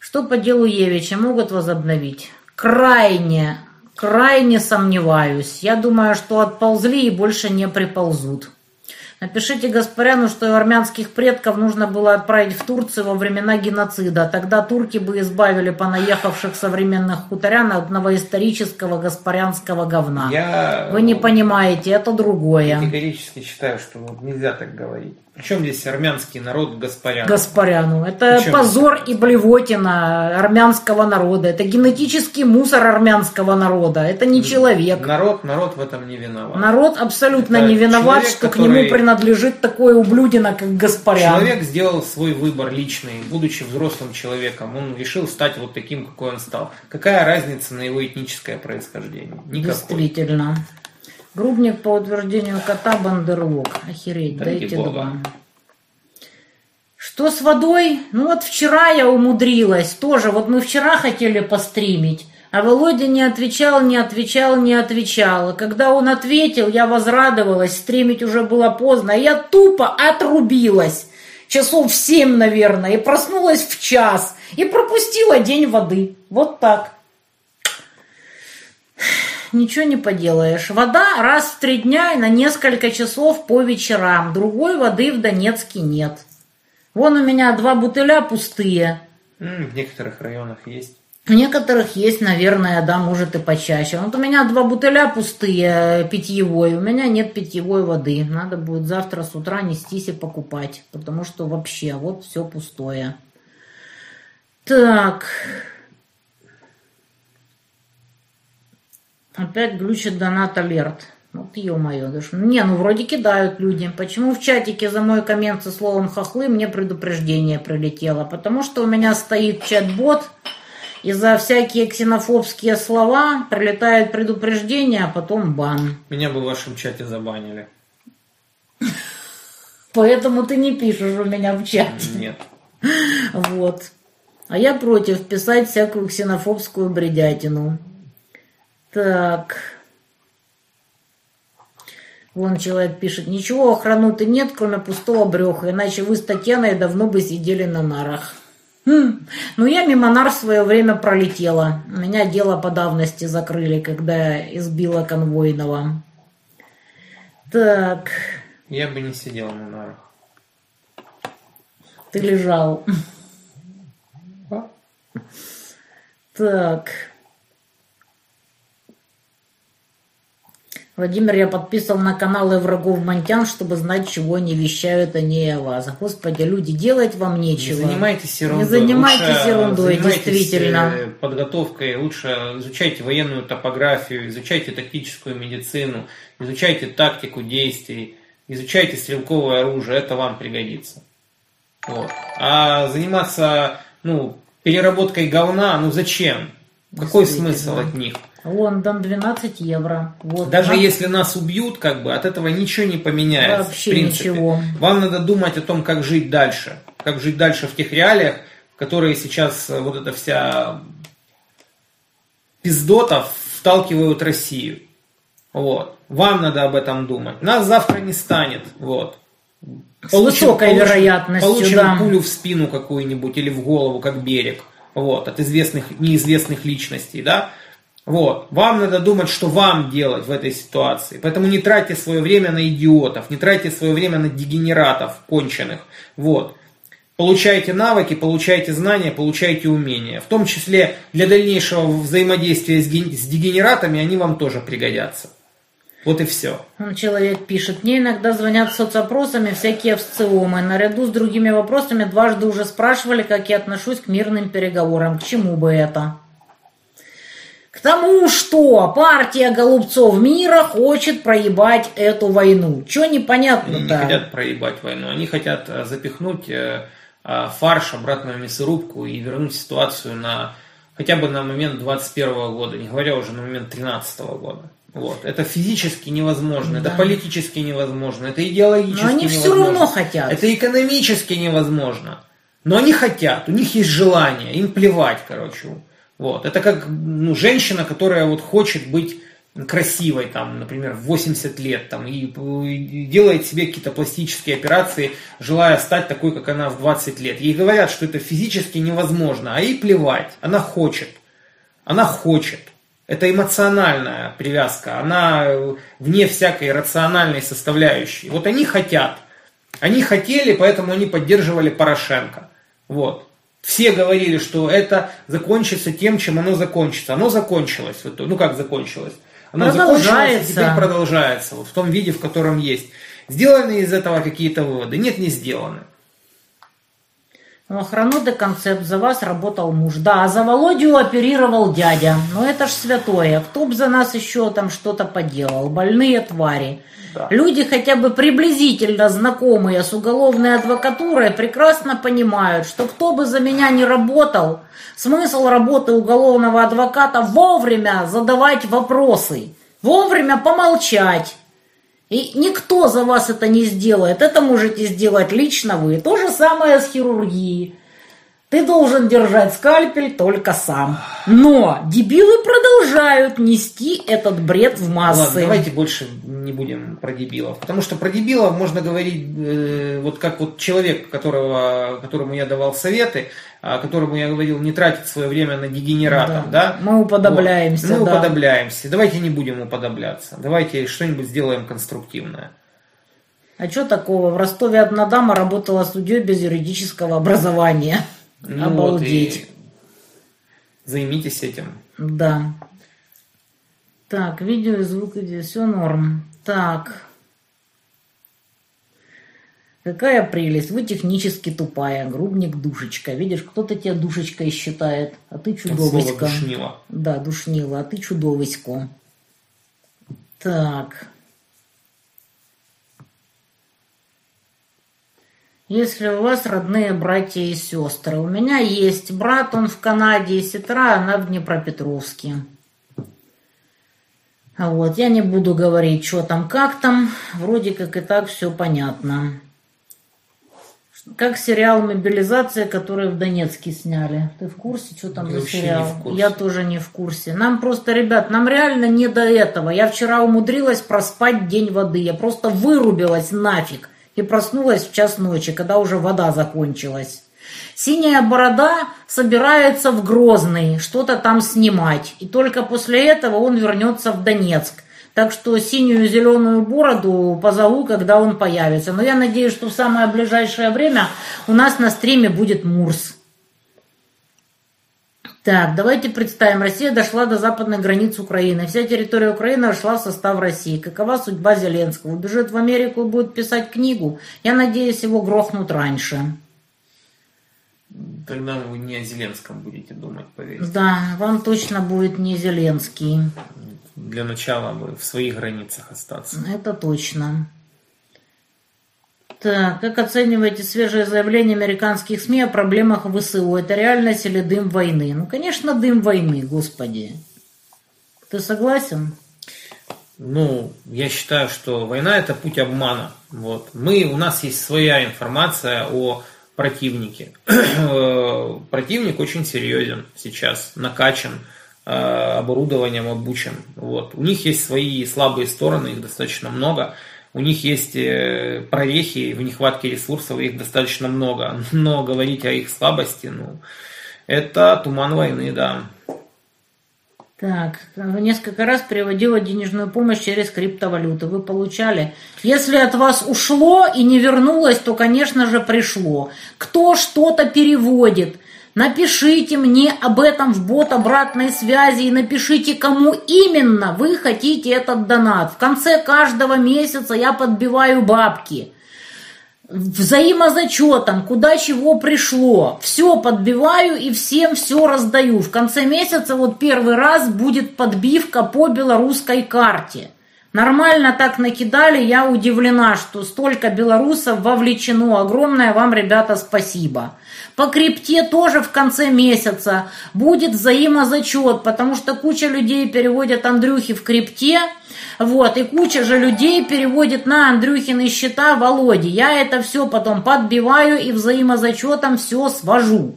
Что по делу Евича могут возобновить? Крайне, Крайне сомневаюсь. Я думаю, что отползли и больше не приползут. Напишите Гаспаряну, что армянских предков нужно было отправить в Турцию во времена геноцида. Тогда турки бы избавили понаехавших современных хуторян от новоисторического гаспарянского говна. Я Вы не понимаете, это другое. категорически считаю, что нельзя так говорить. Причем здесь армянский народ Гаспарян? Гаспаряну. Это Почему? позор и блевотина армянского народа. Это генетический мусор армянского народа. Это не человек. Народ, народ в этом не виноват. Народ абсолютно Это не виноват, человек, что к который- нему принадлежит такое ублюдина, как Гаспарян. Человек сделал свой выбор личный, будучи взрослым человеком. Он решил стать вот таким, какой он стал. Какая разница на его этническое происхождение? Никакой. Действительно. Грубник по утверждению кота Бандерлог. Охереть, Ради дайте бога. два. Что с водой? Ну вот вчера я умудрилась. Тоже, вот мы вчера хотели постримить. А Володя не отвечал, не отвечал, не отвечал. И когда он ответил, я возрадовалась. Стримить уже было поздно. и Я тупо отрубилась. Часов в семь, наверное. И проснулась в час. И пропустила день воды. Вот так. Ничего не поделаешь. Вода раз в три дня и на несколько часов по вечерам. Другой воды в Донецке нет. Вон у меня два бутыля пустые. В некоторых районах есть. В некоторых есть, наверное, да, может и почаще. Вот у меня два бутыля пустые, питьевой. У меня нет питьевой воды. Надо будет завтра с утра нестись и покупать. Потому что вообще вот все пустое. Так. Опять глючит донат алерт. Вот ё-моё, даже... Не, ну вроде кидают люди. Почему в чатике за мой коммент со словом хохлы мне предупреждение прилетело? Потому что у меня стоит чат-бот, и за всякие ксенофобские слова прилетает предупреждение, а потом бан. Меня бы в вашем чате забанили. Поэтому ты не пишешь у меня в чате. Нет. Вот. А я против писать всякую ксенофобскую бредятину. Так. Вон человек пишет, ничего охрануты нет, кроме пустого бреха, иначе вы с Татьяной давно бы сидели на нарах. Хм. Ну, я мимо нар в свое время пролетела. Меня дело по давности закрыли, когда я избила конвойного. Так, Я бы не сидел на нарах. ты лежал. А? Так. Владимир, я подписал на каналы врагов Монтян, чтобы знать, чего они вещают они о вас. Господи, люди, делать вам Не нечего. занимайтесь ерундой. Не занимайтесь Лучше ерундой, занимайтесь, действительно. э, подготовкой. Лучше изучайте военную топографию, изучайте тактическую медицину, изучайте тактику действий, изучайте стрелковое оружие. Это вам пригодится. Вот. А заниматься, ну, переработкой говна, ну зачем? Какой смысл от них? Лондон 12 евро. Вот. Даже А? если нас убьют, как бы от этого ничего не поменяется. Вообще в принципе. ничего. Вам надо думать о том, как жить дальше. Как жить дальше в тех реалиях, которые сейчас э, вот эта вся пиздота вталкивают Россию. Вот. Вам надо об этом думать. Нас завтра не станет. Вот. С высокой вероятностью, получим да. пулю в спину какую-нибудь или в голову, как берег. Вот, от известных, неизвестных личностей, да. Вот. Вам надо думать, что вам делать в этой ситуации. Поэтому не тратьте свое время на идиотов, не тратьте свое время на дегенератов конченых. Вот. Получайте навыки, получайте знания, получайте умения. В том числе для дальнейшего взаимодействия с, с дегенератами они вам тоже пригодятся. Вот и все. Человек пишет, мне иногда звонят соцопросами всякие овциомы. Наряду с другими вопросами дважды уже спрашивали, как я отношусь к мирным переговорам. К чему бы это? К тому, что партия голубцов мира хочет проебать эту войну. Че Они не хотят проебать войну, они хотят э, запихнуть э, э, фарш обратно в мясорубку и вернуть ситуацию на хотя бы на момент 21 года, не говоря уже на момент 13 года. Вот. Это физически невозможно, это Да. политически невозможно, это идеологически Но они все невозможно. равно хотят. Это экономически невозможно. Но они хотят, у них есть желание, им плевать, короче. Вот. Это как ну, женщина, которая вот хочет быть красивой, там, например, в 80 лет, там, и, делает себе какие-то пластические операции, желая стать такой, как она в 20 лет. Ей говорят, что это физически невозможно, а ей плевать, она хочет. Она хочет. Это эмоциональная привязка, она вне всякой рациональной составляющей. Вот они хотят. Они хотели, поэтому они поддерживали Порошенко. Вот. Все говорили, что это закончится тем, чем оно закончится. Оно закончилось. Ну как закончилось? Оно закончилось и теперь продолжается. Вот в том виде, в котором есть. Сделаны из этого какие-то выводы? Нет, не сделаны. Охрану концепт за вас работал муж. Да, а за Володю оперировал дядя. Но это ж святое. Кто бы за нас еще там что-то поделал? Больные твари. Да. Люди, хотя бы приблизительно знакомые с уголовной адвокатурой, прекрасно понимают, что кто бы за меня не работал, смысл работы уголовного адвоката вовремя задавать вопросы, вовремя помолчать. И никто за вас это не сделает. Это можете сделать лично вы. То же самое с хирургией. Ты должен держать скальпель только сам. Но дебилы продолжают нести этот бред в массы. Ладно, давайте больше не будем про дебилов. Потому что про дебилов можно говорить э, вот как вот человек, которого, которому я давал советы, а, которому я говорил не тратить свое время на дегенератов. Да. Да? Мы уподобляемся. Вот. Мы да. уподобляемся. Давайте не будем уподобляться. Давайте что-нибудь сделаем конструктивное. А что такого? В Ростове одна дама работала судьей без юридического образования. Ну Обалдеть. Вот займитесь этим. Да. Так, видео и звук, где все норм. Так. Какая прелесть, вы технически тупая, грубник душечка. Видишь, кто-то тебя душечкой считает, а ты чудовисько. душнила. Да, душнила, а ты чудовисько. Так. Если у вас родные братья и сестры. У меня есть брат, он в Канаде, и сестра, она в Днепропетровске. Вот, я не буду говорить, что там, как там, вроде как и так все понятно. Как сериал «Мобилизация», который в Донецке сняли. Ты в курсе, что там я за сериал? Я тоже не в курсе. Нам просто, ребят, нам реально не до этого. Я вчера умудрилась проспать день воды. Я просто вырубилась нафиг и проснулась в час ночи, когда уже вода закончилась. Синяя борода собирается в Грозный что-то там снимать, и только после этого он вернется в Донецк. Так что синюю зеленую бороду позову, когда он появится. Но я надеюсь, что в самое ближайшее время у нас на стриме будет Мурс. Так, давайте представим. Россия дошла до западной границы Украины. Вся территория Украины вошла в состав России. Какова судьба Зеленского? Убежит в Америку и будет писать книгу? Я надеюсь, его грохнут раньше. Тогда вы не о Зеленском будете думать, поверьте. Да, вам точно будет не Зеленский. Для начала бы в своих границах остаться. Это точно. Так, как оцениваете свежее заявление американских СМИ о проблемах ВСУ? Это реальность или дым войны? Ну, конечно, дым войны, господи. Ты согласен? Ну, я считаю, что война это путь обмана. Вот. Мы, у нас есть своя информация о противнике. Противник очень серьезен сейчас, накачан, э, оборудованием обучен. Вот. У них есть свои слабые стороны, их достаточно много у них есть э, прорехи в нехватке ресурсов, их достаточно много, но говорить о их слабости, ну, это туман войны, да. Так, несколько раз переводила денежную помощь через криптовалюту. Вы получали? Если от вас ушло и не вернулось, то, конечно же, пришло. Кто что-то переводит – Напишите мне об этом в бот обратной связи и напишите, кому именно вы хотите этот донат. В конце каждого месяца я подбиваю бабки. Взаимозачетом, куда чего пришло. Все подбиваю и всем все раздаю. В конце месяца вот первый раз будет подбивка по белорусской карте. Нормально так накидали, я удивлена, что столько белорусов вовлечено. Огромное вам, ребята, спасибо. По крипте тоже в конце месяца будет взаимозачет, потому что куча людей переводят Андрюхи в крипте, вот, и куча же людей переводит на Андрюхины счета Володи. Я это все потом подбиваю и взаимозачетом все свожу.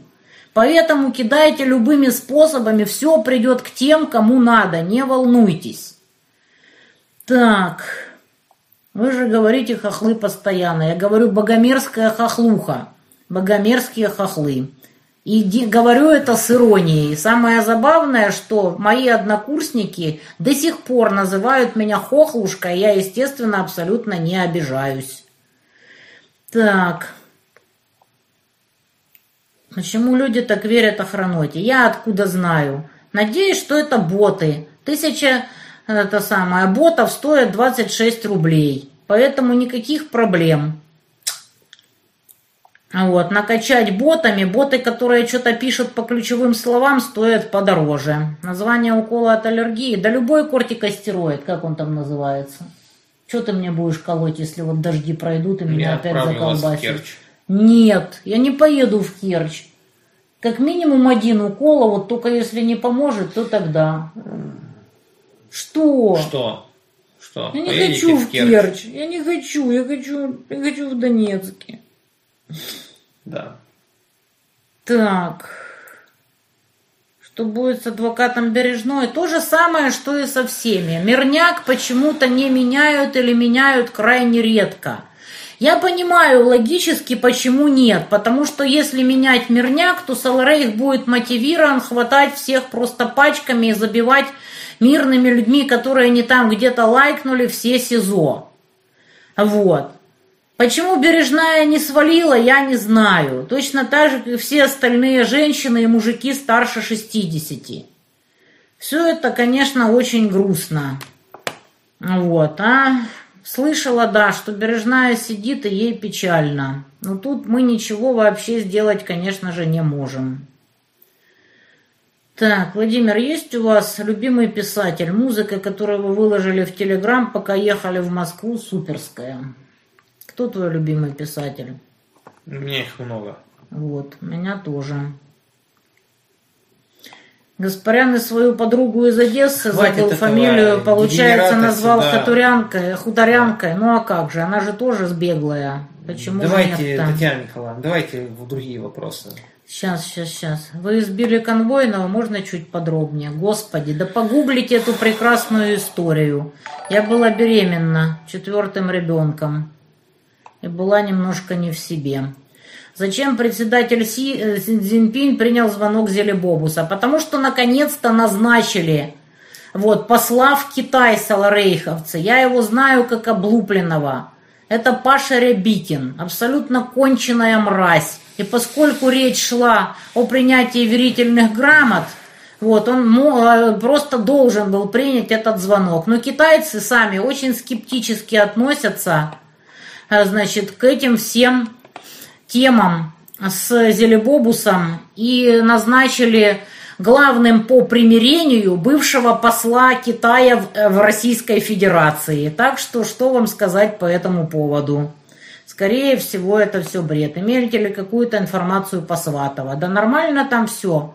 Поэтому кидайте любыми способами, все придет к тем, кому надо, не волнуйтесь. Так, вы же говорите хохлы постоянно. Я говорю богомерзкая хохлуха. Богомерзкие хохлы. И говорю это с иронией. Самое забавное, что мои однокурсники до сих пор называют меня хохлушкой, я, естественно, абсолютно не обижаюсь. Так. Почему люди так верят охраноте? Я откуда знаю? Надеюсь, что это боты. Тысяча это самое, ботов стоит 26 рублей. Поэтому никаких проблем. Вот, накачать ботами. Боты, которые что-то пишут по ключевым словам, стоят подороже. Название укола от аллергии. Да любой кортикостероид, как он там называется. Что ты мне будешь колоть, если вот дожди пройдут и меня Я опять в заколбасит? Керчь. Нет, я не поеду в Керчь. Как минимум один укол, а вот только если не поможет, то тогда. Что? Что? Что? Я не Поедете хочу в Керчь? Керчь. Я не хочу, я хочу, я хочу в Донецке. Да. Так. Что будет с адвокатом Бережной? То же самое, что и со всеми. Мирняк почему-то не меняют или меняют крайне редко. Я понимаю логически, почему нет. Потому что если менять мирняк, то Саларейх будет мотивирован хватать всех просто пачками и забивать мирными людьми, которые не там где-то лайкнули все СИЗО. Вот. Почему Бережная не свалила, я не знаю. Точно так же, как и все остальные женщины и мужики старше 60. Все это, конечно, очень грустно. Вот, а слышала, да, что Бережная сидит и ей печально. Но тут мы ничего вообще сделать, конечно же, не можем. Так, Владимир, есть у вас любимый писатель? Музыка, которую вы выложили в Телеграм, пока ехали в Москву, суперская. Кто твой любимый писатель? У меня их много. Вот, меня тоже. Гаспарян и свою подругу из Одессы Хватит забыл этого фамилию, получается, назвал сюда. хатурянкой, хуторянкой. Ну а как же, она же тоже сбеглая. Почему давайте, нет-то? Татьяна Николаевна, давайте в другие вопросы. Сейчас, сейчас, сейчас. Вы избили конвойного, можно чуть подробнее? Господи, да погуглите эту прекрасную историю. Я была беременна четвертым ребенком и была немножко не в себе. Зачем председатель Си э, Цзиньпинь принял звонок Зелебобуса? Потому что наконец-то назначили вот, посла в Китай саларейховцы. Я его знаю как облупленного. Это Паша Рябикин, абсолютно конченая мразь. И поскольку речь шла о принятии верительных грамот, вот, он э, просто должен был принять этот звонок. Но китайцы сами очень скептически относятся, значит, к этим всем темам с Зелебобусом и назначили главным по примирению бывшего посла Китая в, Российской Федерации. Так что, что вам сказать по этому поводу? Скорее всего, это все бред. Имеете ли какую-то информацию по Сватово? Да нормально там все.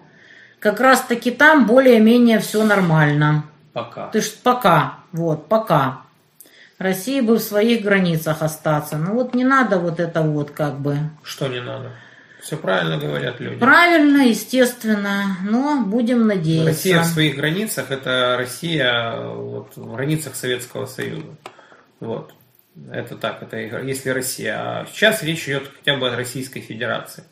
Как раз таки там более-менее все нормально. Пока. Ты ж пока, вот, пока. России бы в своих границах остаться. Ну вот не надо вот это вот как бы. Что не надо? Все правильно говорят люди. Правильно, естественно, но будем надеяться. Россия в своих границах это Россия вот, в границах Советского Союза. Вот. Это так, это если Россия. А сейчас речь идет хотя бы о Российской Федерации.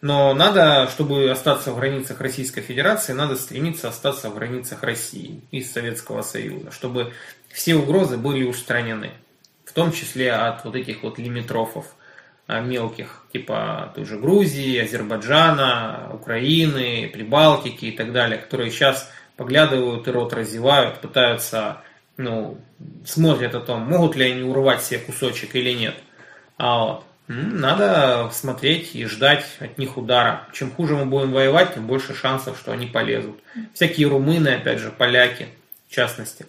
Но надо, чтобы остаться в границах Российской Федерации, надо стремиться остаться в границах России и Советского Союза, чтобы все угрозы были устранены. В том числе от вот этих вот лимитрофов а, мелких, типа той же Грузии, Азербайджана, Украины, Прибалтики и так далее, которые сейчас поглядывают и рот разевают, пытаются, ну, смотрят о том, могут ли они урвать себе кусочек или нет. А вот, надо смотреть и ждать от них удара. Чем хуже мы будем воевать, тем больше шансов, что они полезут. Всякие румыны, опять же, поляки, в частности.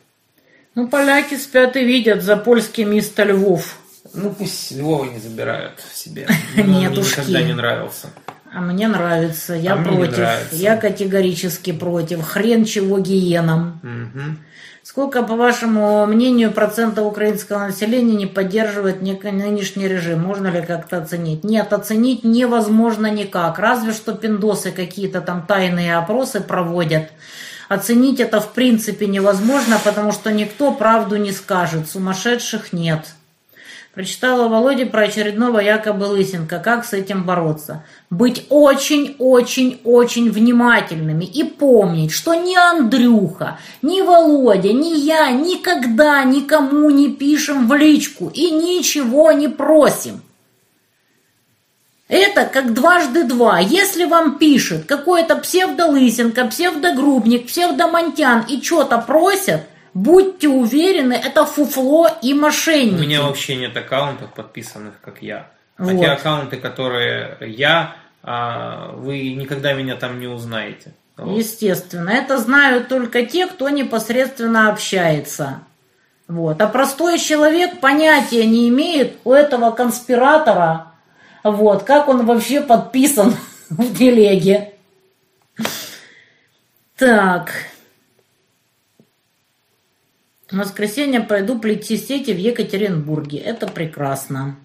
Ну, поляки спят и видят за польским мисто Львов. Ну, пусть Львова не забирают себе. Нет *laughs* мне уж, никогда не нравился. А мне нравится, я А против. нравится. Я категорически против. Хрен чего гиенам. Мгм. Сколько, по вашему мнению, процентов украинского населения не поддерживает нынешний режим? Можно ли как-то оценить? Нет, оценить невозможно никак. Разве что пиндосы какие-то там тайные опросы проводят. Оценить это в принципе невозможно, потому что никто правду не скажет. Сумасшедших нет. Прочитала Володе про очередного якобы Лысенко. Как с этим бороться? Быть очень-очень-очень внимательными и помнить, что ни Андрюха, ни Володя, ни я никогда никому не пишем в личку и ничего не просим. Это как дважды два. Если вам пишет какой-то псевдолысенко, псевдогрубник, псевдомонтян и что-то просят – Будьте уверены, это фуфло и мошенники. У меня вообще нет аккаунтов подписанных, как я. Вот. А те аккаунты, которые я, а, вы никогда меня там не узнаете. Вот. Естественно. Это знают только те, кто непосредственно общается. Вот. А простой человек понятия не имеет у этого конспиратора, вот, как он вообще подписан *laughs* в телеге. Так. В воскресенье пойду плести сети в Екатеринбурге. Это прекрасно.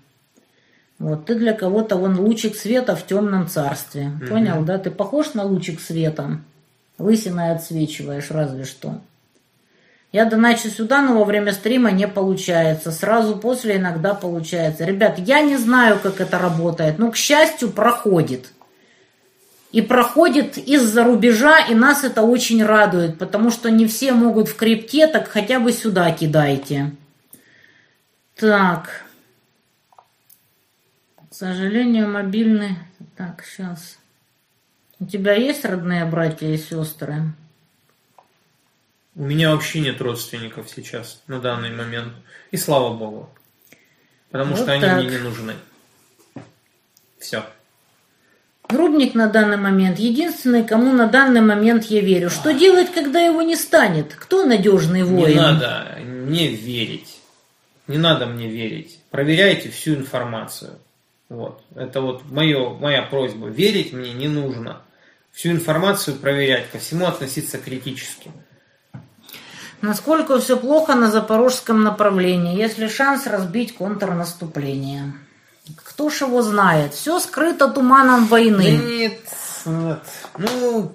Вот, ты для кого-то вон лучик света в темном царстве. Угу. Понял, да? Ты похож на лучик света? Лысиной отсвечиваешь разве что. Я доначу сюда, но во время стрима не получается. Сразу после иногда получается. Ребят, я не знаю, как это работает, но, к счастью, проходит и проходит из-за рубежа, и нас это очень радует, потому что не все могут в крипте, так хотя бы сюда кидайте. Так. К сожалению, мобильный... Так, сейчас. У тебя есть родные братья и сестры? У меня вообще нет родственников сейчас, на данный момент. И слава богу. Потому вот что так. они мне не нужны. Все. Грубник на данный момент единственный, кому на данный момент я верю. Что делать, когда его не станет? Кто надежный воин? Не надо не верить. Не надо мне верить. Проверяйте всю информацию. Вот. Это вот мое, моя просьба. Верить мне не нужно. Всю информацию проверять, ко всему относиться критически. Насколько все плохо на запорожском направлении, если шанс разбить контрнаступление? Кто ж его знает? Все скрыто туманом войны. Нет, нет. Ну,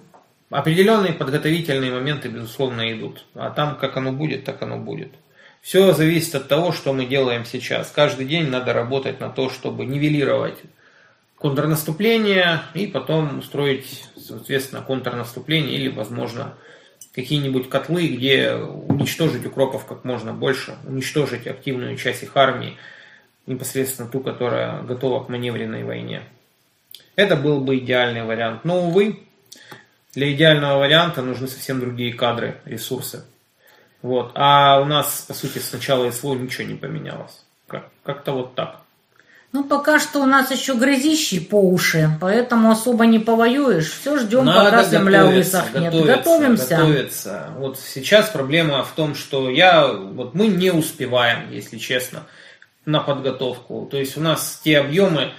определенные подготовительные моменты, безусловно, идут. А там, как оно будет, так оно будет. Все зависит от того, что мы делаем сейчас. Каждый день надо работать на то, чтобы нивелировать контрнаступление и потом устроить, соответственно, контрнаступление или, возможно, какие-нибудь котлы, где уничтожить укропов как можно больше, уничтожить активную часть их армии, непосредственно ту, которая готова к маневренной войне. Это был бы идеальный вариант. Но, увы, для идеального варианта нужны совсем другие кадры, ресурсы. Вот. А у нас, по сути, с начала СВО ничего не поменялось. Как-то вот так. Ну, пока что у нас еще грязищи по уши, поэтому особо не повоюешь. Все ждем, Надо пока земля высохнет. Готовиться, готовимся. Готовиться. Вот сейчас проблема в том, что я, вот мы не успеваем, если честно на подготовку. То есть у нас те объемы,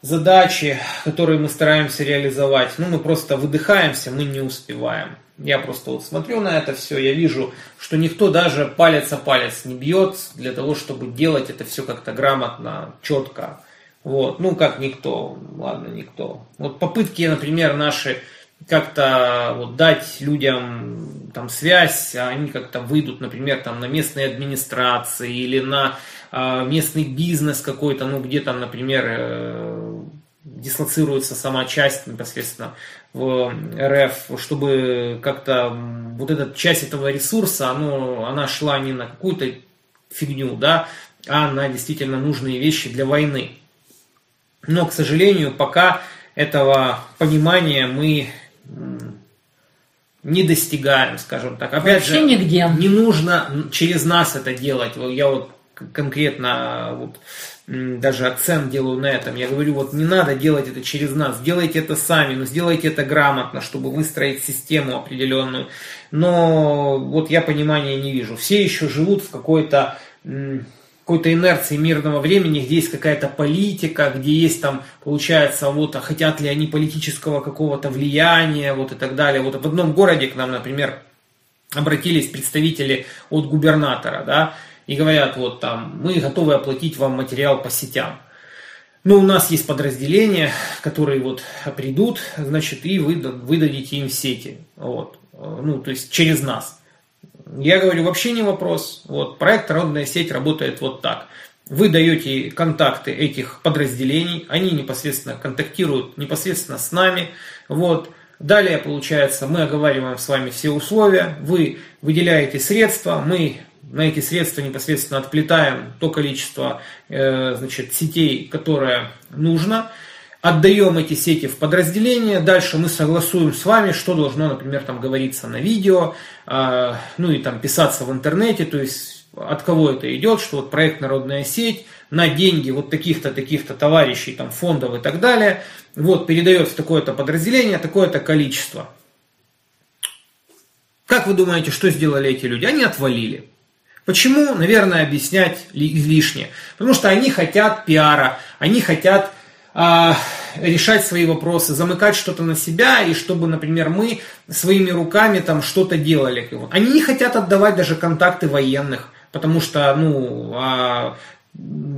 задачи, которые мы стараемся реализовать, ну мы просто выдыхаемся, мы не успеваем. Я просто вот смотрю на это все, я вижу, что никто даже палец о палец не бьет для того, чтобы делать это все как-то грамотно, четко. Вот, ну как никто, ладно, никто. Вот попытки, например, наши как-то вот дать людям там связь, а они как-то выйдут, например, там на местные администрации или на а, местный бизнес какой-то, ну где там, например, э, дислоцируется сама часть непосредственно в РФ, чтобы как-то вот эта часть этого ресурса, оно, она шла не на какую-то фигню, да, а на действительно нужные вещи для войны. Но, к сожалению, пока этого понимания мы не достигаем, скажем так. Опять Вообще же, нигде. не нужно через нас это делать. Я вот конкретно вот, даже акцент делаю на этом. Я говорю, вот не надо делать это через нас, сделайте это сами, но сделайте это грамотно, чтобы выстроить систему определенную. Но вот я понимания не вижу. Все еще живут в какой-то какой-то инерции мирного времени, где есть какая-то политика, где есть там, получается, вот, а хотят ли они политического какого-то влияния, вот и так далее. Вот в одном городе к нам, например, обратились представители от губернатора, да, и говорят, вот там, мы готовы оплатить вам материал по сетям. Но у нас есть подразделения, которые вот придут, значит, и вы, вы дадите им сети. Вот. Ну, то есть через нас. Я говорю, вообще не вопрос. Вот, проект «Народная сеть» работает вот так. вы даете контакты этих подразделений, они непосредственно контактируют непосредственно с нами. Вот. Далее, получается, мы оговариваем с вами все условия, вы выделяете средства, мы на эти средства непосредственно отплетаем то количество э, значит, сетей, которое нужно, отдаем эти сети в подразделение, дальше мы согласуем с вами, что должно, например, там говориться на видео, э, ну и там писаться в интернете, то есть от кого это идет, что вот проект «Народная сеть» на деньги вот таких-то, таких-то товарищей, там, фондов и так далее, вот, передается такое-то подразделение, такое-то количество. Как вы думаете, что сделали эти люди? Они отвалили. Почему? Наверное, объяснять излишне. Потому что они хотят пиара, они хотят а, решать свои вопросы, замыкать что-то на себя, и чтобы, например, мы своими руками там что-то делали. Они не хотят отдавать даже контакты военных потому что, ну, а,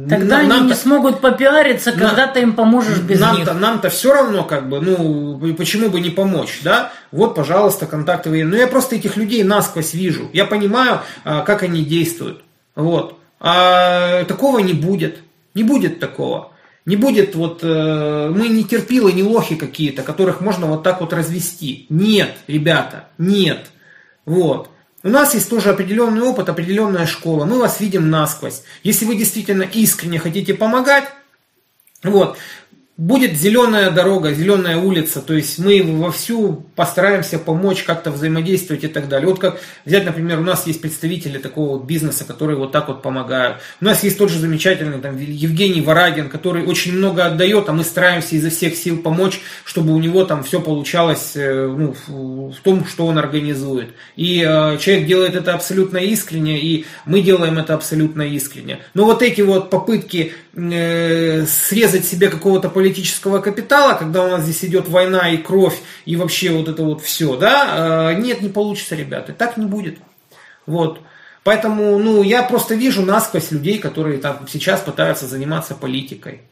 Тогда нам, они не смогут попиариться, когда нам, ты им поможешь без нам них. -то, нам-то все равно, как бы, ну, почему бы не помочь, да? Вот, пожалуйста, контакты военные. Но я просто этих людей насквозь вижу. Я понимаю, а, как они действуют. Вот. А такого не будет. Не будет такого. Не будет вот, э, мы не терпилы, не лохи какие-то, которых можно вот так вот развести. Нет, ребята, нет. Вот. У нас есть тоже определенный опыт, определенная школа. Мы вас видим насквозь. Если вы действительно искренне хотите помогать, вот, будет зеленая дорога, зеленая улица, то есть мы вовсю постараемся помочь, как-то взаимодействовать и так далее. Вот как взять, например, у нас есть представители такого вот бизнеса, которые вот так вот помогают. У нас есть тот же замечательный там, Евгений Варагин, который очень много отдает, а мы стараемся изо всех сил помочь, чтобы у него там все получалось э, ну, в том, что он организует. И э, человек делает это абсолютно искренне, и мы делаем это абсолютно искренне. Но вот эти вот попытки э, срезать себе какого-то политического капитала, когда у нас здесь идет война и кровь, и вообще вот это вот все, да, э, нет, не получится, ребята, так не будет. Вот. Поэтому, ну, я просто вижу насквозь людей, которые там сейчас пытаются заниматься политикой.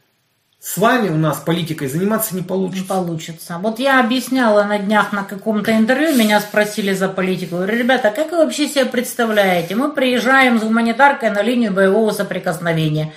С вами у нас политикой заниматься не получится. Не получится. Вот я объясняла на днях на каком-то интервью, меня спросили за политику. Говорю, ребята, как вы вообще себе представляете? Мы приезжаем с гуманитаркой на линию боевого соприкосновения.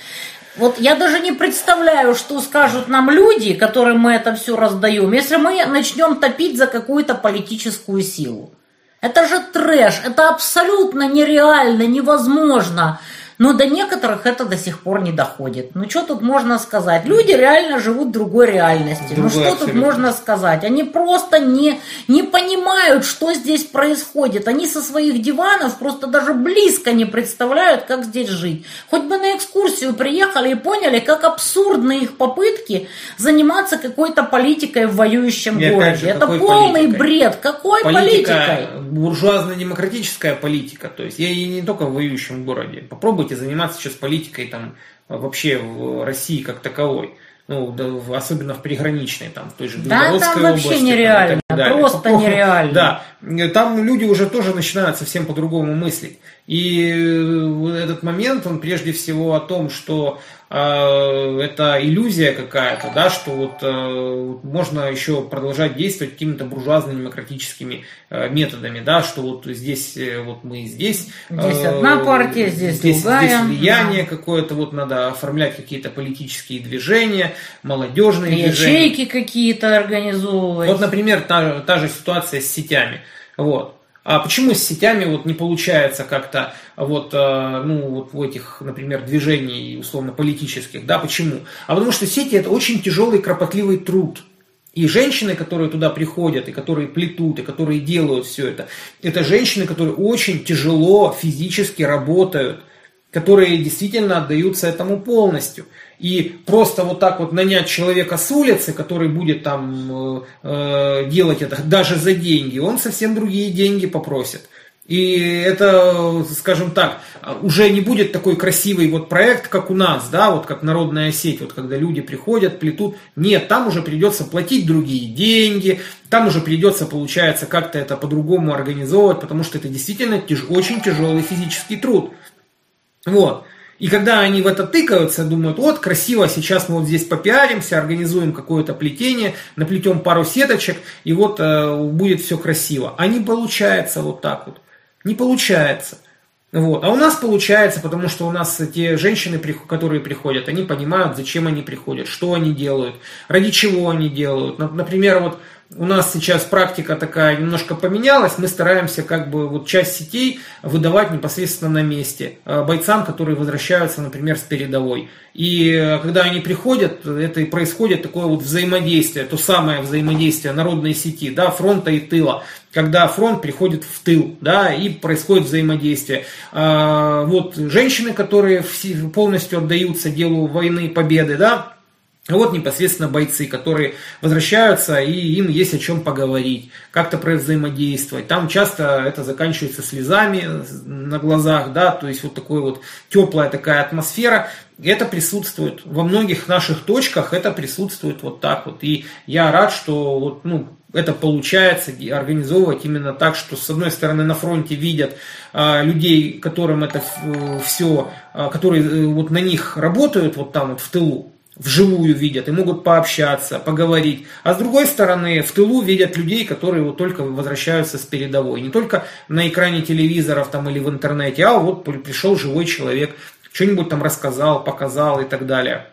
Вот я даже не представляю, что скажут нам люди, которым мы это все раздаем, если мы начнем топить за какую-то политическую силу. Это же трэш, это абсолютно нереально, невозможно. Но до некоторых это до сих пор не доходит. Ну что тут можно сказать? Люди реально живут в другой реальности. Другой, ну что абсолютно. тут можно сказать? Они просто не, не понимают, что здесь происходит. Они со своих диванов просто даже близко не представляют, как здесь жить. Хоть бы на экскурсию приехали и поняли, как абсурдны их попытки заниматься какой-то политикой в воюющем и городе. Же, это полный политикой? бред. Какой политика, политикой? Буржуазно-демократическая политика. То есть я и не только в воюющем городе. Попробуйте попробуйте заниматься сейчас политикой там вообще в России как таковой. Ну, да, особенно в приграничной, там, в той же да, там вообще области, нереально, там, просто нереально. Да, там люди уже тоже начинают совсем по-другому мыслить. И э, этот момент, он прежде всего о том, что э, это иллюзия какая-то, да, что вот э, можно еще продолжать действовать какими-то буржуазно-демократическими э, методами, да, что вот здесь э, вот мы здесь. Здесь э, одна партия, здесь, здесь другая. Здесь влияние да. какое-то, вот надо оформлять какие-то политические движения, молодежные Ячейки движения. Ячейки какие-то организовывать. Вот, например, та, та же ситуация с сетями. Вот. А почему с сетями вот не получается как-то вот, э, ну, вот в этих, например, движений условно политических, да, почему? А потому что сети это очень тяжелый, кропотливый труд. И женщины, которые туда приходят, и которые плетут, и которые делают все это, это женщины, которые очень тяжело физически работают, которые действительно отдаются этому полностью. И просто вот так вот нанять человека с улицы, который будет там э, э, делать это даже за деньги, он совсем другие деньги попросит. И это, скажем так, уже не будет такой красивый вот проект, как у нас, да, вот как народная сеть, вот когда люди приходят, плетут. Нет, там уже придется платить другие деньги, там уже придется, получается, как-то это по-другому организовывать, потому что это действительно тяж, очень тяжелый физический труд. Вот. И когда они в это тыкаются, думают, вот, красиво, сейчас мы вот здесь попиаримся, организуем какое-то плетение, наплетем пару сеточек, и вот э, будет все красиво. А не получается вот так вот. Не получается. Вот. А у нас получается, потому что у нас те женщины, которые приходят, они понимают, зачем они приходят, что они делают, ради чего они делают. Например, вот у нас сейчас практика такая немножко поменялась, мы стараемся как бы вот часть сетей выдавать непосредственно на месте э, бойцам, которые возвращаются, например, с передовой. И э, когда они приходят, это и происходит такое вот взаимодействие, то самое взаимодействие народной сети, да, фронта и тыла, когда фронт приходит в тыл, да, и происходит взаимодействие. А, вот женщины, которые полностью отдаются делу войны, победы, да, вот непосредственно бойцы, которые возвращаются, и им есть о чем поговорить, как-то про взаимодействовать. Там часто это заканчивается слезами на глазах, да, то есть вот такой вот теплая такая атмосфера. Это присутствует во многих наших точках, это присутствует вот так вот. И я рад, что вот, ну, это получается организовывать именно так, что с одной стороны на фронте видят а, людей, которым это все, а, которые э, вот на них работают вот там вот в тылу, вживую видят и могут пообщаться, поговорить. А с другой стороны, в тылу видят людей, которые вот только возвращаются с передовой. Не только на экране телевизоров там или в интернете, а вот пришел живой человек, что-нибудь там рассказал, показал и так далее.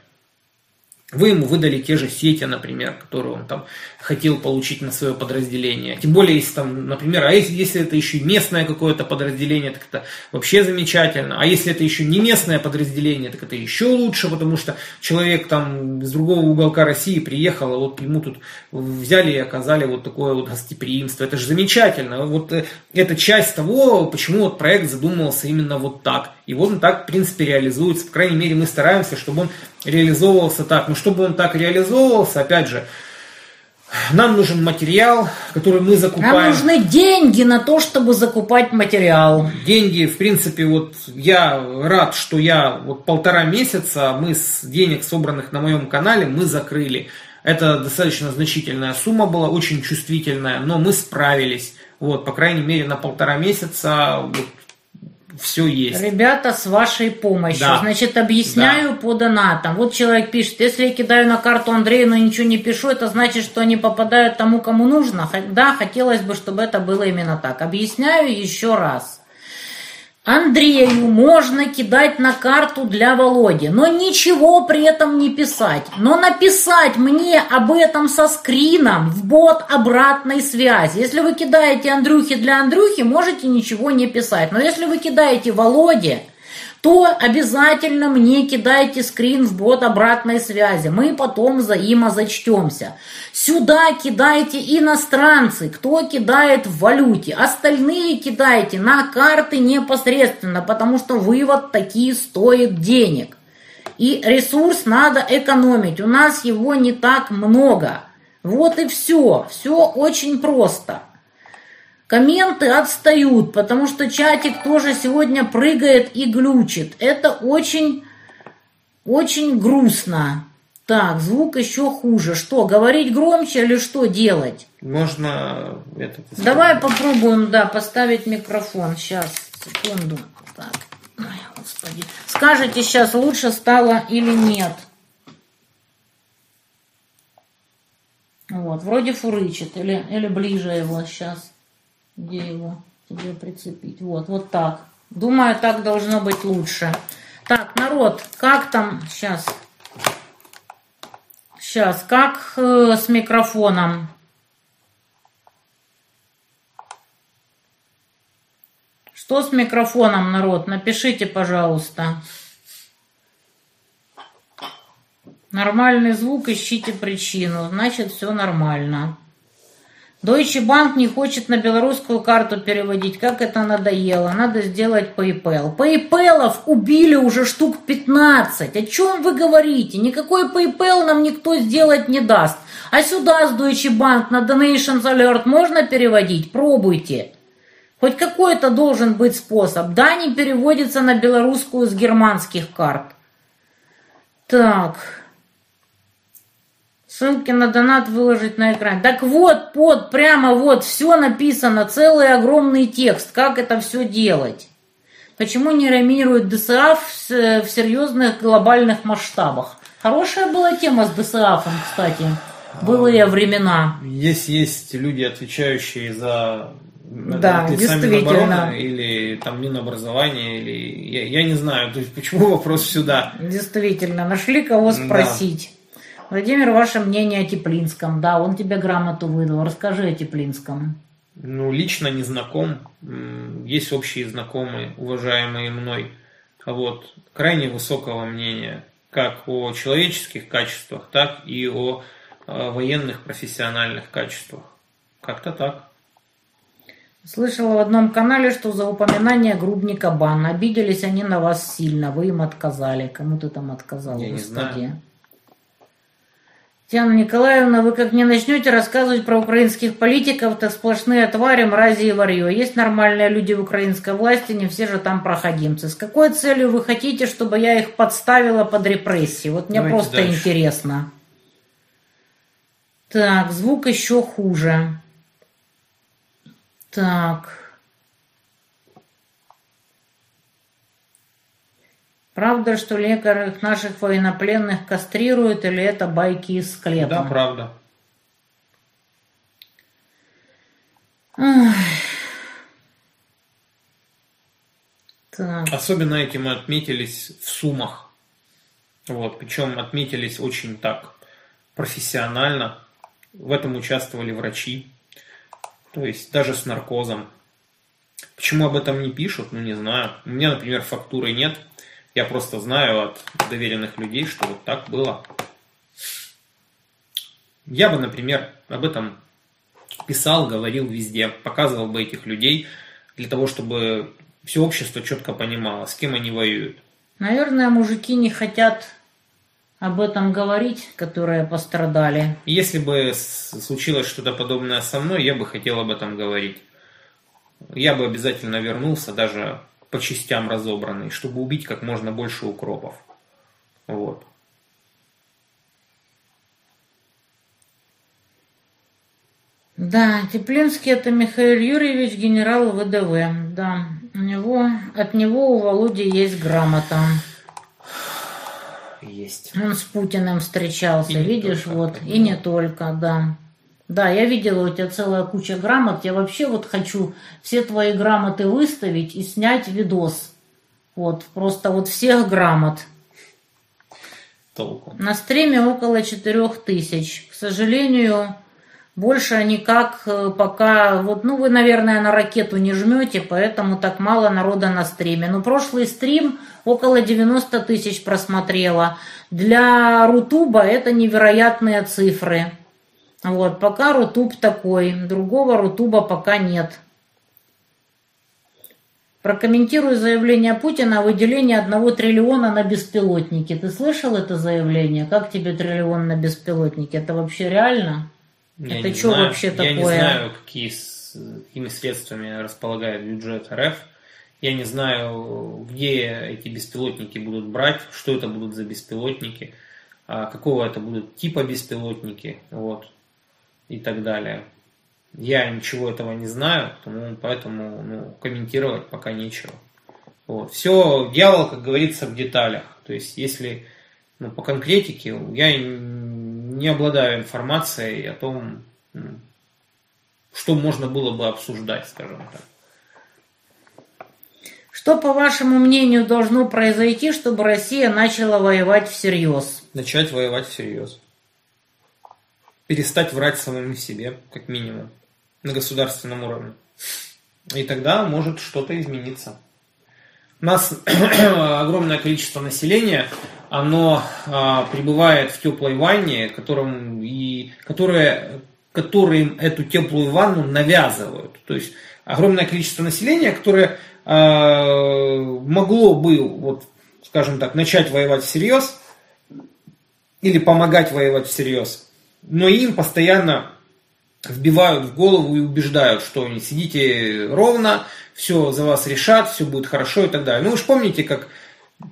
Вы ему выдали те же сети, например, которые он там хотел получить на свое подразделение. Тем более, если там, например, а если, если это еще местное какое-то подразделение, так это вообще замечательно. А если это еще не местное подразделение, так это еще лучше, потому что человек там с другого уголка России приехал, а вот ему тут взяли и оказали вот такое вот гостеприимство. Это же замечательно. Вот э, это часть того, почему вот проект задумывался именно вот так. И вот он так, в принципе, реализуется. По крайней мере, мы стараемся, чтобы он реализовывался так. Но чтобы он так реализовывался, опять же, нам нужен материал, который мы закупаем. Нам нужны деньги на то, чтобы закупать материал. Деньги, в принципе, вот я рад, что я вот полтора месяца мы с денег, собранных на моем канале, мы закрыли. Это достаточно значительная сумма была, очень чувствительная, но мы справились. Вот, по крайней мере, на полтора месяца вот, все есть. Ребята, с вашей помощью. Да. Значит, объясняю да. по донатам. Вот человек пишет, если я кидаю на карту Андрею, но ничего не пишу, это значит, что они попадают тому, кому нужно. Да, хотелось бы, чтобы это было именно так. Объясняю еще раз. Андрею можно кидать на карту для Володи, но ничего при этом не писать. Но написать мне об этом со скрином в бот обратной связи. Если вы кидаете Андрюхи для Андрюхи, можете ничего не писать. Но если вы кидаете Володе, то обязательно мне кидайте скрин в бот обратной связи. Мы потом взаимозачтемся. Сюда кидайте иностранцы, кто кидает в валюте. Остальные кидайте на карты непосредственно, потому что вывод такие стоит денег. И ресурс надо экономить. У нас его не так много. Вот и все. Все очень просто. Комменты отстают, потому что чатик тоже сегодня прыгает и глючит. Это очень, очень грустно. Так, звук еще хуже. Что, говорить громче или что делать? Можно это... Давай попробуем, да, поставить микрофон. Сейчас, секунду. Так, Ой, господи. Скажите сейчас, лучше стало или нет? Вот, вроде фурычит, или, или ближе его сейчас. Где его тебе прицепить? Вот, вот так. Думаю, так должно быть лучше. Так, народ, как там сейчас? Сейчас, как э, с микрофоном? Что с микрофоном, народ? Напишите, пожалуйста. Нормальный звук, ищите причину. Значит, все нормально. Deutsche Bank не хочет на белорусскую карту переводить. Как это надоело. Надо сделать PayPal. PayPal убили уже штук 15. О чем вы говорите? Никакой PayPal нам никто сделать не даст. А сюда с Deutsche Bank на Donations Alert можно переводить? Пробуйте. Хоть какой-то должен быть способ. Да, не переводится на белорусскую с германских карт. Так. Ссылки на донат выложить на экран. Так вот, под, прямо вот, все написано, целый огромный текст, как это все делать. Почему не ремируют ДСА в, в серьезных глобальных масштабах? Хорошая была тема с ДСАФом, кстати, былые времена. Есть, есть люди, отвечающие за да, действительно. или там Минобразование, или я, я не знаю, то есть почему вопрос сюда. Действительно, нашли кого спросить. Да. Владимир, ваше мнение о Теплинском? Да, он тебе грамоту выдал. Расскажи о Теплинском. Ну, лично не знаком. Есть общие знакомые, уважаемые мной. А вот крайне высокого мнения, как о человеческих качествах, так и о э, военных профессиональных качествах. Как-то так. Слышала в одном канале, что за упоминание грубника бан. Обиделись они на вас сильно, вы им отказали. Кому ты там отказал, Я господи? Не знаю. Татьяна Николаевна, вы как не начнете рассказывать про украинских политиков, так сплошные твари, мрази и варье. Есть нормальные люди в украинской власти, не все же там проходимцы. С какой целью вы хотите, чтобы я их подставила под репрессии? Вот мне Давайте просто дальше. интересно. Так, звук еще хуже. Так. Правда, что лекарь наших военнопленных кастрирует, или это байки из склепа? Да, правда. Так. Особенно этим мы отметились в Сумах. Вот, причем отметились очень так профессионально. В этом участвовали врачи, то есть даже с наркозом. Почему об этом не пишут, ну не знаю. У меня, например, фактуры нет. Я просто знаю от доверенных людей, что вот так было. Я бы, например, об этом писал, говорил везде, показывал бы этих людей для того, чтобы все общество четко понимало, с кем они воюют. Наверное, мужики не хотят об этом говорить, которые пострадали. Если бы случилось что-то подобное со мной, я бы хотел об этом говорить. Я бы обязательно вернулся, даже по частям разобранный, чтобы убить как можно больше укропов. Вот. Да, Теплинский это Михаил Юрьевич, генерал ВДВ. Да, у него, от него у Володи есть грамота. Есть. Он с Путиным встречался, и видишь, только, вот, и не только, да. Да, я видела у тебя целая куча грамот. Я вообще вот хочу все твои грамоты выставить и снять видос. Вот, просто вот всех грамот. Толку. На стриме около четырех тысяч. К сожалению, больше никак э, пока... Вот, ну, вы, наверное, на ракету не жмете, поэтому так мало народа на стриме. Но прошлый стрим около 90 тысяч просмотрела. Для Рутуба это невероятные цифры. Вот, пока Рутуб такой, другого Рутуба пока нет. Прокомментирую заявление Путина о выделении одного триллиона на беспилотники. Ты слышал это заявление? Как тебе триллион на беспилотники? Это вообще реально? Я это что знаю, вообще такое? Я не знаю, какие, какими средствами располагает бюджет РФ. Я не знаю, где эти беспилотники будут брать, что это будут за беспилотники, а какого это будут типа беспилотники. Вот и так далее. Я ничего этого не знаю, потому, поэтому ну, комментировать пока нечего. Вот. Все, дьявол, как говорится, в деталях. То есть, если ну, по конкретике, я не обладаю информацией о том, ну, что можно было бы обсуждать, скажем так. Что, по вашему мнению, должно произойти, чтобы Россия начала воевать всерьез? Начать воевать всерьез перестать врать самому себе, как минимум, на государственном уровне. И тогда может что-то измениться. У нас *clears throat* огромное количество населения, оно а, пребывает в теплой ванне, которым и, которые, которым эту теплую ванну навязывают. То есть огромное количество населения, которое а, могло бы, вот, скажем так, начать воевать всерьез или помогать воевать всерьез, но им постоянно вбивают в голову и убеждают, что не сидите ровно, все за вас решат, все будет хорошо и так далее. Ну, вы же помните, как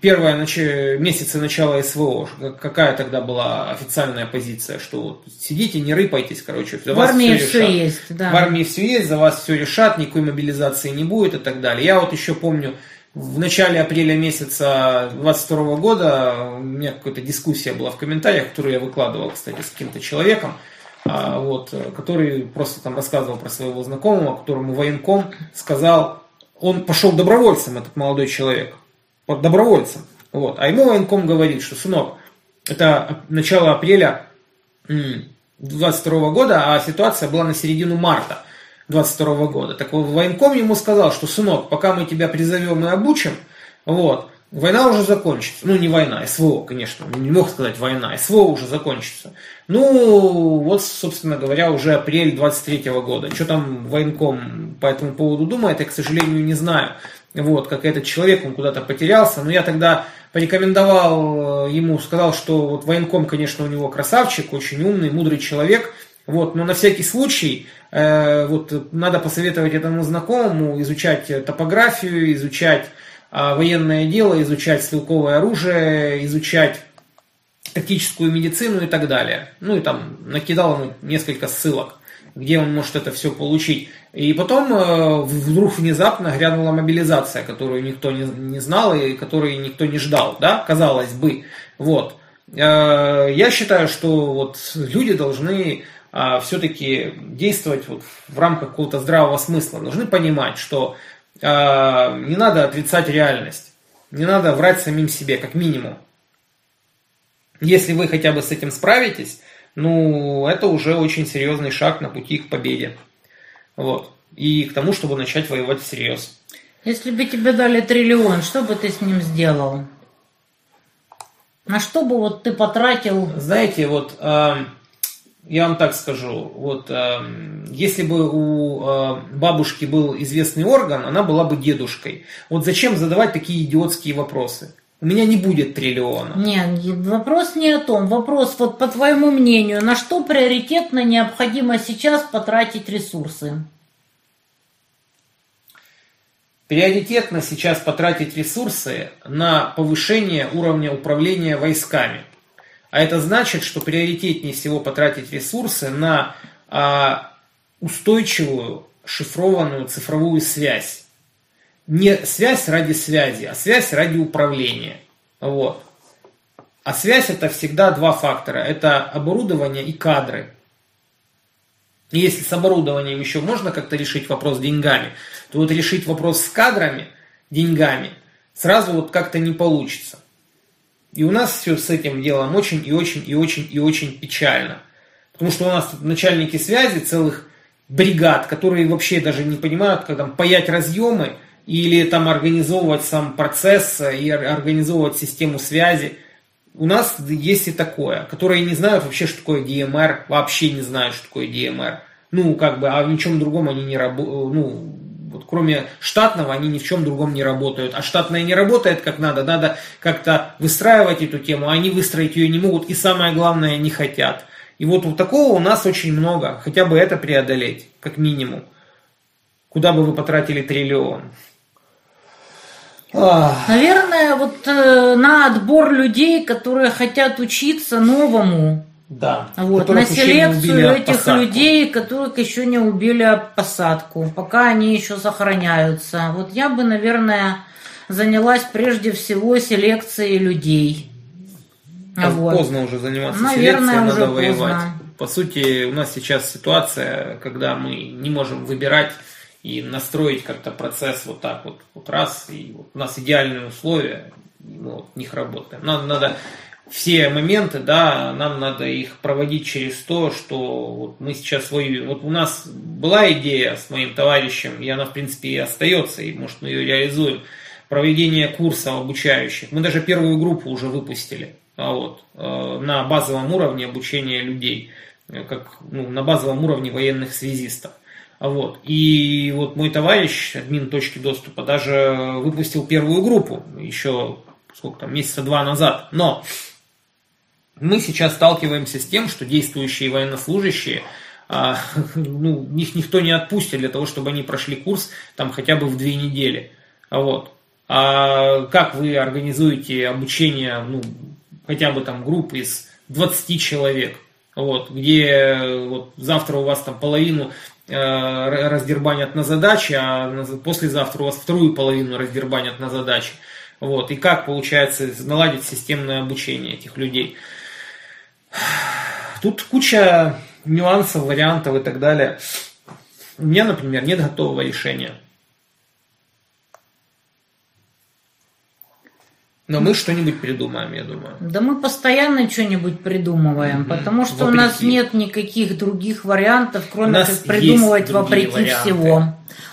первые нач... месяцы начала СВО, какая тогда была официальная позиция, что вот сидите, не рыпайтесь, короче, за в вас армии все, все есть, да. В армии все есть, за вас все решат, никакой мобилизации не будет и так далее. Я вот еще помню, в начале апреля месяца 22 года у меня какая-то дискуссия была в комментариях, которую я выкладывал, кстати, с каким-то человеком, а, вот, который просто там рассказывал про своего знакомого, которому военком сказал, он пошел добровольцем, этот молодой человек, под добровольцем. Вот. А ему военком говорит, что, сынок, это начало апреля 22 года, а ситуация была на середину марта 22 года. Так вот, военком ему сказал, что, сынок, пока мы тебя призовем и обучим, вот, Война уже закончится. Ну, не война, СВО, конечно. Не мог сказать война. СВО уже закончится. Ну, вот, собственно говоря, уже апрель 23 года. Что там военком по этому поводу думает, я, к сожалению, не знаю. Вот, как этот человек, он куда-то потерялся. Но я тогда порекомендовал ему, сказал, что вот военком, конечно, у него красавчик, очень умный, мудрый человек. Вот, но на всякий случай, э, вот, надо посоветовать этому знакомому изучать топографию, изучать а, военное дело, изучать стрелковое оружие, изучать тактическую медицину и так далее. Ну и там накидал ему несколько ссылок, где он может это все получить. И потом э, вдруг внезапно грянула мобилизация, которую никто не, не знал и которую никто не ждал, да, казалось бы. Вот. Э, я считаю, что вот люди должны все-таки действовать вот в рамках какого-то здравого смысла, должны понимать, что а, не надо отрицать реальность. Не надо врать самим себе, как минимум. Если вы хотя бы с этим справитесь, ну, это уже очень серьезный шаг на пути к победе. Вот. И к тому, чтобы начать воевать всерьез. Если бы тебе дали триллион, что бы ты с ним сделал? На что бы вот ты потратил? Знаете, вот э, я вам так скажу, вот э, если бы у э, бабушки был известный орган, она была бы дедушкой. Вот зачем задавать такие идиотские вопросы? У меня не будет триллиона. Нет, вопрос не о том. Вопрос, вот по твоему мнению, на что приоритетно необходимо сейчас потратить ресурсы? Приоритетно сейчас потратить ресурсы на повышение уровня управления войсками – а это значит, что приоритетнее всего потратить ресурсы на а, устойчивую шифрованную цифровую связь. Не связь ради связи, а связь ради управления. Вот. А связь это всегда два фактора. Это оборудование и кадры. И если с оборудованием еще можно как-то решить вопрос деньгами, то вот решить вопрос с кадрами, деньгами, сразу вот как-то не получится. И у нас все с этим делом очень и очень и очень и очень печально. Потому что у нас тут начальники связи целых бригад, которые вообще даже не понимают, как там паять разъемы или там организовывать сам процесс и организовывать систему связи. У нас есть и такое, которые не знают вообще, что такое DMR, вообще не знают, что такое DMR. Ну, как бы, а в ничем другом они не работают, ну, вот кроме штатного они ни в чем другом не работают. А штатное не работает как надо. Надо как-то выстраивать эту тему. А они выстроить ее не могут. И самое главное, не хотят. И вот у такого у нас очень много. Хотя бы это преодолеть, как минимум. Куда бы вы потратили триллион? Наверное, вот э, на отбор людей, которые хотят учиться новому, да. Вот, на селекцию этих посадку. людей, которых еще не убили посадку, пока они еще сохраняются. Вот я бы, наверное, занялась прежде всего селекцией людей. Вот. Поздно уже заниматься Наверное, селекцией, уже надо воевать. Поздно. По сути, у нас сейчас ситуация, когда мы не можем выбирать и настроить как-то процесс вот так вот, вот раз, и вот у нас идеальные условия, мы вот в них работаем. Надо, надо все моменты, да, нам надо их проводить через то, что вот мы сейчас воюем. Вот у нас была идея с моим товарищем, и она, в принципе, и остается, и, может, мы ее реализуем. Проведение курсов обучающих. Мы даже первую группу уже выпустили а вот, э, на базовом уровне обучения людей, э, как ну, на базовом уровне военных связистов. А вот. И вот мой товарищ, админ точки доступа, даже выпустил первую группу еще сколько там, месяца два назад. Но мы сейчас сталкиваемся с тем, что действующие военнослужащие, а, *laughs* ну, их никто не отпустит для того, чтобы они прошли курс там хотя бы в две недели. Вот. А как вы организуете обучение, ну, хотя бы там группы из 20 человек, вот, где вот, завтра у вас там половину э, раздербанят на задачи, а послезавтра у вас вторую половину раздербанят на задачи. Вот, и как получается наладить системное обучение этих людей. Тут куча нюансов, вариантов и так далее. У меня, например, нет готового решения. Но мы что-нибудь придумаем, я думаю. Да мы постоянно что-нибудь придумываем, угу. потому что вопреки. у нас нет никаких других вариантов, кроме как придумывать вопреки варианты. всего.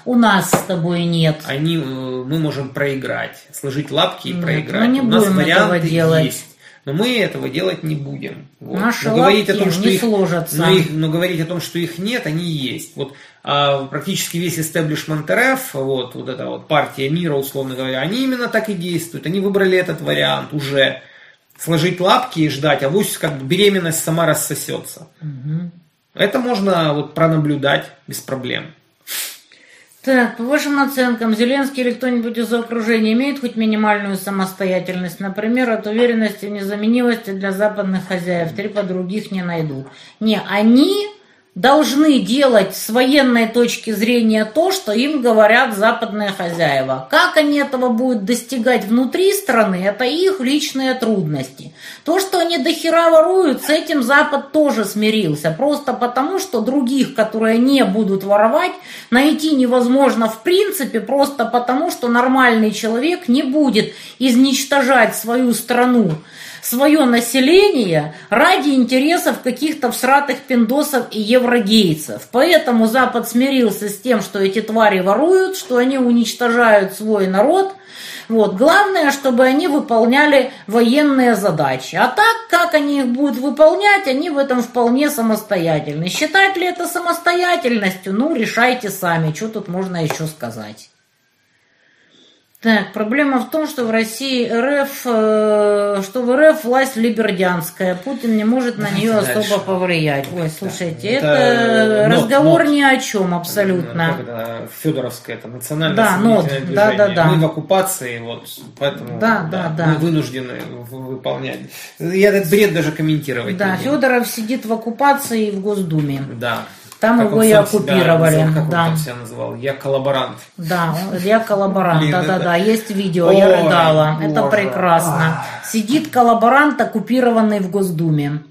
У нас с тобой нет. Они, э, мы можем проиграть, сложить лапки и нет, проиграть. Мы не у будем нас этого делать. Есть. Но мы этого делать не будем. Вот. Наши но говорить о том, что не их, сложатся. но, их- но говорить о том, что их нет, они есть. Вот а, практически весь истеблишмент РФ, вот, вот эта вот партия мира, условно говоря, они именно так и действуют. Они выбрали этот вариант уже. Сложить лапки и ждать, а вось как бы беременность сама рассосется. Это можно вот пронаблюдать без проблем. Так, по вашим оценкам, Зеленский или кто-нибудь из окружения имеет хоть минимальную самостоятельность? Например, от уверенности в незаменимости для западных хозяев. Три по других не найдут. Не, они должны делать с военной точки зрения то, что им говорят западные хозяева. Как они этого будут достигать внутри страны, это их личные трудности. То, что они дохера воруют, с этим Запад тоже смирился. Просто потому, что других, которые не будут воровать, найти невозможно в принципе, просто потому, что нормальный человек не будет изничтожать свою страну свое население ради интересов каких-то всратых пиндосов и еврогейцев. Поэтому Запад смирился с тем, что эти твари воруют, что они уничтожают свой народ. Вот. Главное, чтобы они выполняли военные задачи. А так, как они их будут выполнять, они в этом вполне самостоятельны. Считать ли это самостоятельностью? Ну, решайте сами. Что тут можно еще сказать? Так, проблема в том, что в России РФ, э, что в РФ власть либердянская, Путин не может на нее Давайте особо дальше. повлиять. Ой, слушайте, Это это, нот, разговор нот. ни о чем абсолютно. Как это, Федоровское, это национальное Да, нот, освободительное да, движение. да, да. Мы в оккупации, вот, поэтому Да, да, да. мы вынуждены выполнять. Я этот бред даже комментировать Да. Федоров сидит в оккупации и в Госдуме. Да. Там Как его он и себя оккупировали, называл, как он да. там себя называл? Я коллаборант. Да, он- я коллаборант, да-да-да, есть видео, я рыдала, это прекрасно. Сидит коллаборант, оккупированный в Госдуме.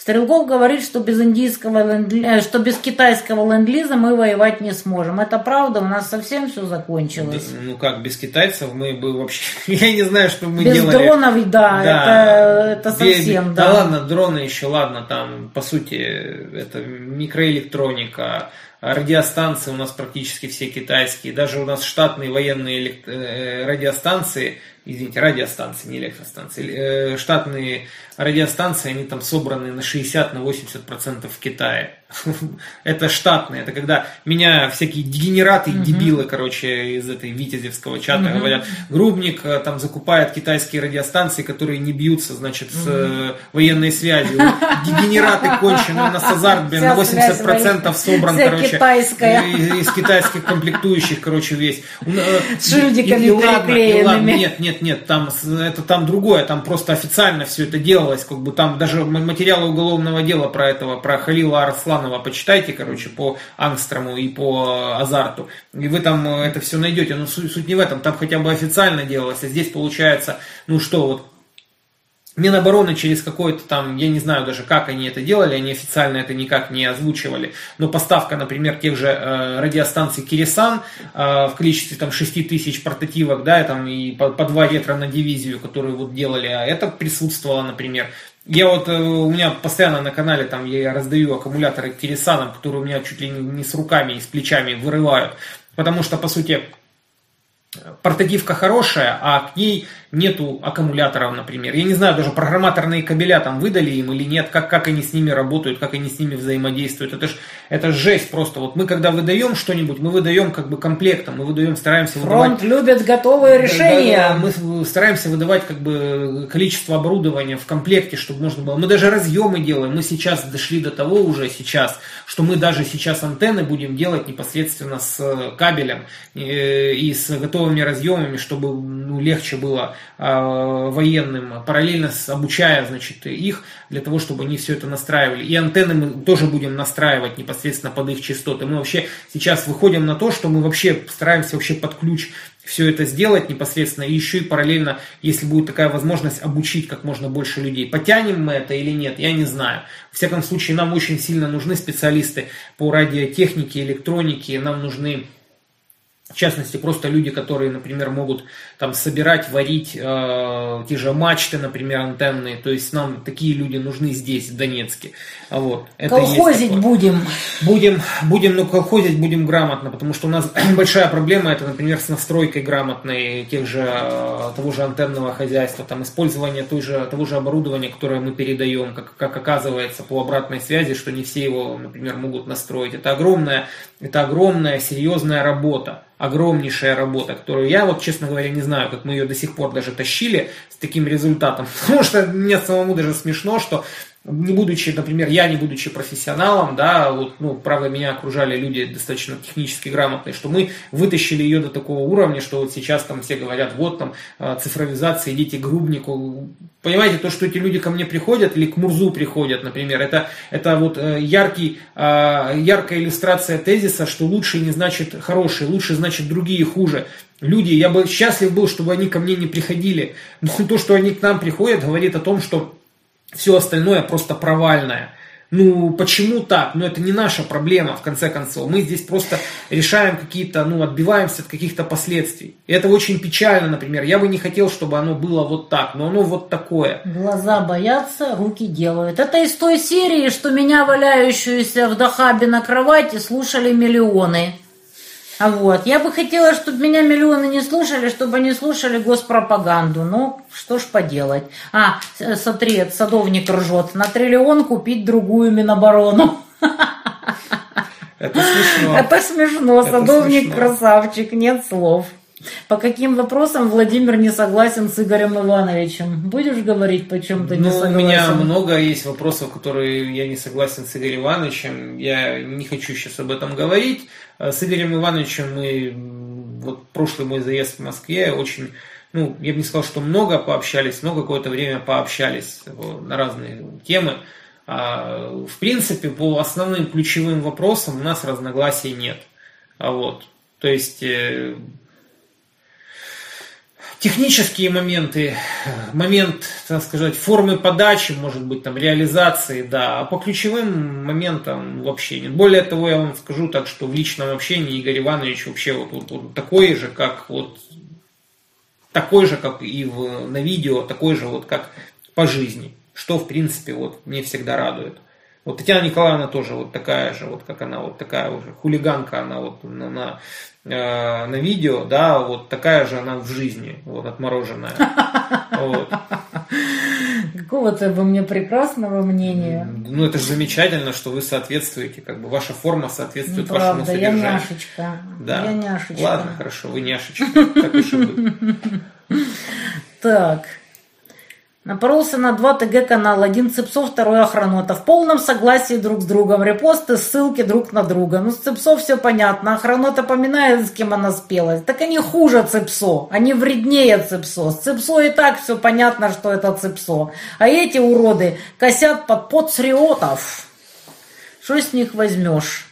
Стрелков говорит, что без индийского ленд- э, что без китайского ленд-лиза мы воевать не сможем. Это правда, у нас совсем все закончилось. Ну как, без китайцев мы бы вообще... *laughs* Я не знаю, что мы Без делали. дронов, да, это, это Бе- совсем, да. да. ладно, дроны еще, ладно, там, по сути, это микроэлектроника, радиостанции у нас практически все китайские, даже у нас штатные военные элект- э, радиостанции, извините, радиостанции, не электростанции, э, штатные радиостанции, они там собраны на 60-80% в Китае. *laughs* Это штатные, это когда меня всякие дегенераты, дебилы, короче, из этой витязевского чата говорят, Грубник э, там закупает китайские радиостанции, которые не бьются, значит, с э, военной связью. *laughs* Дегенераты конченые, у нас Азарт, блин, на Вся связь 80% собран, короче, из, из китайских комплектующих, короче, весь. *laughs* С шильдиками приклеенными. ладно, нет, нет, нет, там это там другое, там просто официально все это делалось, как бы там даже материалы уголовного дела про этого, про Халила Арсланова почитайте, короче, по Ангстрому и по Азарту, и вы там э, это все найдете, но суть, суть не в этом, там хотя бы официально делалось, а здесь получается, ну что, вот Минобороны через какой-то там, я не знаю даже, как они это делали, они официально это никак не озвучивали, но поставка, например, тех же э, радиостанций Кирисан э, в количестве там 6 тысяч портативок, да, там и по, по два ретро на дивизию, которые вот делали, а это присутствовало, например. Я вот, э, у меня постоянно на канале там я раздаю аккумуляторы Кирисаном, которые у меня чуть ли не с руками и с плечами вырывают, потому что, по сути, портативка хорошая, а к ней нету аккумуляторов, например. Я не знаю, даже программаторные кабеля там выдали им или нет, как, как они с ними работают, как они с ними взаимодействуют. Это ж это ж жесть просто. Вот мы когда выдаем что-нибудь, мы выдаем как бы комплектом, мы выдаем, стараемся выдавать Фронт любит готовые да, решения. мы стараемся выдавать как бы количество оборудования в комплекте, чтобы можно было. Мы даже разъемы делаем. Мы сейчас дошли до того уже сейчас, что мы даже сейчас антенны будем делать непосредственно с кабелем э, и с готовыми разъемами, чтобы ну, легче было военным, параллельно с, обучая значит, их для того, чтобы они все это настраивали. И антенны мы тоже будем настраивать непосредственно под их частоты. Мы вообще сейчас выходим на то, что мы вообще стараемся вообще под ключ все это сделать непосредственно, и еще и параллельно, если будет такая возможность, обучить как можно больше людей. Потянем мы это или нет, я не знаю. В всяком случае, нам очень сильно нужны специалисты по радиотехнике, электронике, нам нужны в частности, просто люди, которые, например, могут там собирать, варить э, те же мачты, например, антенные. То есть нам такие люди нужны здесь, в Донецке. А вот, это колхозить будем. Будем, будем, но колхозить будем грамотно, потому что у нас *clears throat* большая проблема, это, например, с настройкой грамотной тех же, э, того же антенного хозяйства, там, использование той же, того же оборудования, которое мы передаем, как, как оказывается по обратной связи, что не все его, например, могут настроить. Это огромная, это огромная, серьезная работа огромнейшая работа, которую я вот, честно говоря, не знаю, как мы ее до сих пор даже тащили с таким результатом. *laughs* Потому что мне самому даже смешно, что не будучи, например, я не будучи профессионалом, да, вот, ну, правда, меня окружали люди достаточно технически грамотные, что мы вытащили ее до такого уровня, что вот сейчас там все говорят, вот там а, цифровизация, идите к Грубнику. Понимаете, то, что эти люди ко мне приходят или к Мурзу приходят, например, это, это вот э, яркий, а, яркая иллюстрация тезиса, что лучше не значит хороший, лучше значит другие хуже. Люди, я бы счастлив был, чтобы они ко мне не приходили, но то, что они к нам приходят, говорит о том, что все остальное просто провальное. Ну, почему так? Ну, это не наша проблема, в конце концов. Мы здесь просто решаем какие-то, ну, отбиваемся от каких-то последствий. И это очень печально, например. Я бы не хотел, чтобы оно было вот так, но оно вот такое. Глаза боятся, руки делают. Это из той серии, что меня, валяющуюся в Дахабе на кровати, слушали миллионы. А вот, я бы хотела, чтобы меня миллионы не слушали, чтобы они слушали госпропаганду. Ну, что ж поделать. А, смотри, садовник ржет. На триллион купить другую Миноборону. Это смешно. Это смешно. Это Садовник смешно. красавчик, нет слов. По каким вопросам Владимир не согласен с Игорем Ивановичем? Будешь говорить, почему ты ну, не согласен? У меня много есть вопросов, которые я не согласен с Игорем Ивановичем. Я не хочу сейчас об этом говорить. Э, с Игорем Ивановичем мы, вот прошлый мой заезд в Москве, очень, ну, я бы не сказал, что много пообщались, но какое-то время пообщались на разные темы. А, в принципе, по основным ключевым вопросам у нас разногласий нет. А вот, то есть э, технические моменты, момент, так сказать, формы подачи, может быть, там, реализации, да, а по ключевым моментам вообще нет. Более того, я вам скажу так, что в личном общении Игорь Иванович вообще вот, вот, вот такой же, как вот такой же, как и в, на видео, такой же, вот как по жизни, что, в принципе, вот мне всегда радует. Вот Татьяна Николаевна тоже вот такая же, вот как она, вот такая уже хулиганка, она вот на, на, э, на видео, да, вот такая же она в жизни, вот отмороженная. *laughs* Вот. Какого-то обо мне прекрасного мнения. Ну, это же замечательно, что вы соответствуете, как бы ваша форма соответствует ну, вашему содержанию. я няшечка. Да. Я няшечка. Ладно, хорошо, вы няшечка. Так уж и *laughs* Так. Напоролся на два ТГ-канала, один Цепсов, второй Охранота. В полном согласии друг с другом. Репосты, ссылки друг на друга. Ну, с Цепсов все понятно. Охранота поминает, с кем она спелась. Так они хуже Цепсо. Они вреднее Цепсо. С Цепсо и так все понятно, что это Цепсо. А эти уроды косят под подсриотов. Что с них возьмешь?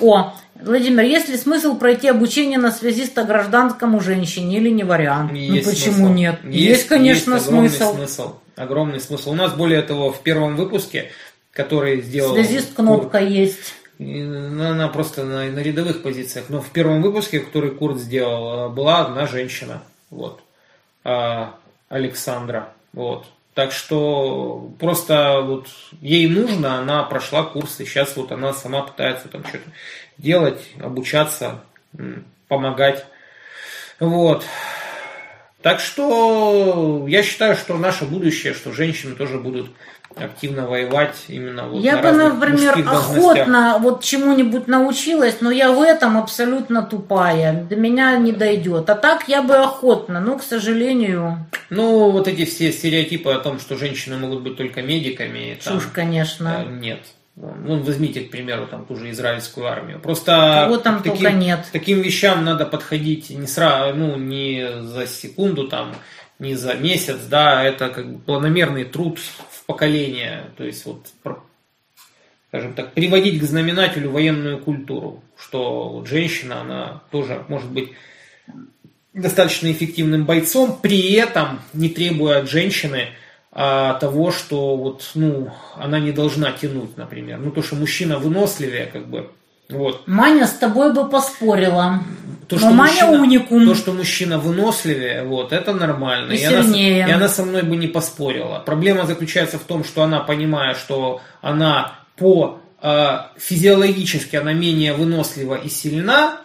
О, Владимир, есть ли смысл пройти обучение на связиста гражданскому женщине или не вариант? Ну, есть ну почему смысл. нет? Есть, есть конечно, есть огромный смысл. смысл. Огромный смысл. У нас, более того, в первом выпуске, который сделал... Связист кнопка Курт, есть. Она просто на, на рядовых позициях. Но в первом выпуске, который Курт сделал, была одна женщина. Вот. А, Александра. Вот. Так что просто вот ей нужно, она прошла курсы, сейчас вот она сама пытается там что-то делать, обучаться, помогать. Вот. Так что я считаю, что наше будущее, что женщины тоже будут активно воевать именно вот Я на бы, например, охотно вот чему-нибудь научилась, но я в этом абсолютно тупая. До меня не дойдет. А так я бы охотно, но, к сожалению... Ну, вот эти все стереотипы о том, что женщины могут быть только медиками... Чушь, там, конечно. Э, нет. Ну, возьмите, к примеру, там ту же израильскую армию. Просто Кого там таким, только нет. таким вещам надо подходить не сразу, ну, не за секунду, там, не за месяц, да, это как бы планомерный труд в поколение, то есть вот, скажем так, приводить к знаменателю военную культуру, что вот женщина, она тоже может быть достаточно эффективным бойцом, при этом не требуя от женщины того, что вот, ну, она не должна тянуть, например. Ну, то, что мужчина выносливее, как бы, вот. Маня с тобой бы поспорила. то, Но что Маня мужчина, уникум. то, что мужчина выносливее, вот, это нормально. И она, с- сильнее. и она со мной бы не поспорила. Проблема заключается в том, что она, понимая, что она по э, физиологически она менее вынослива и сильна,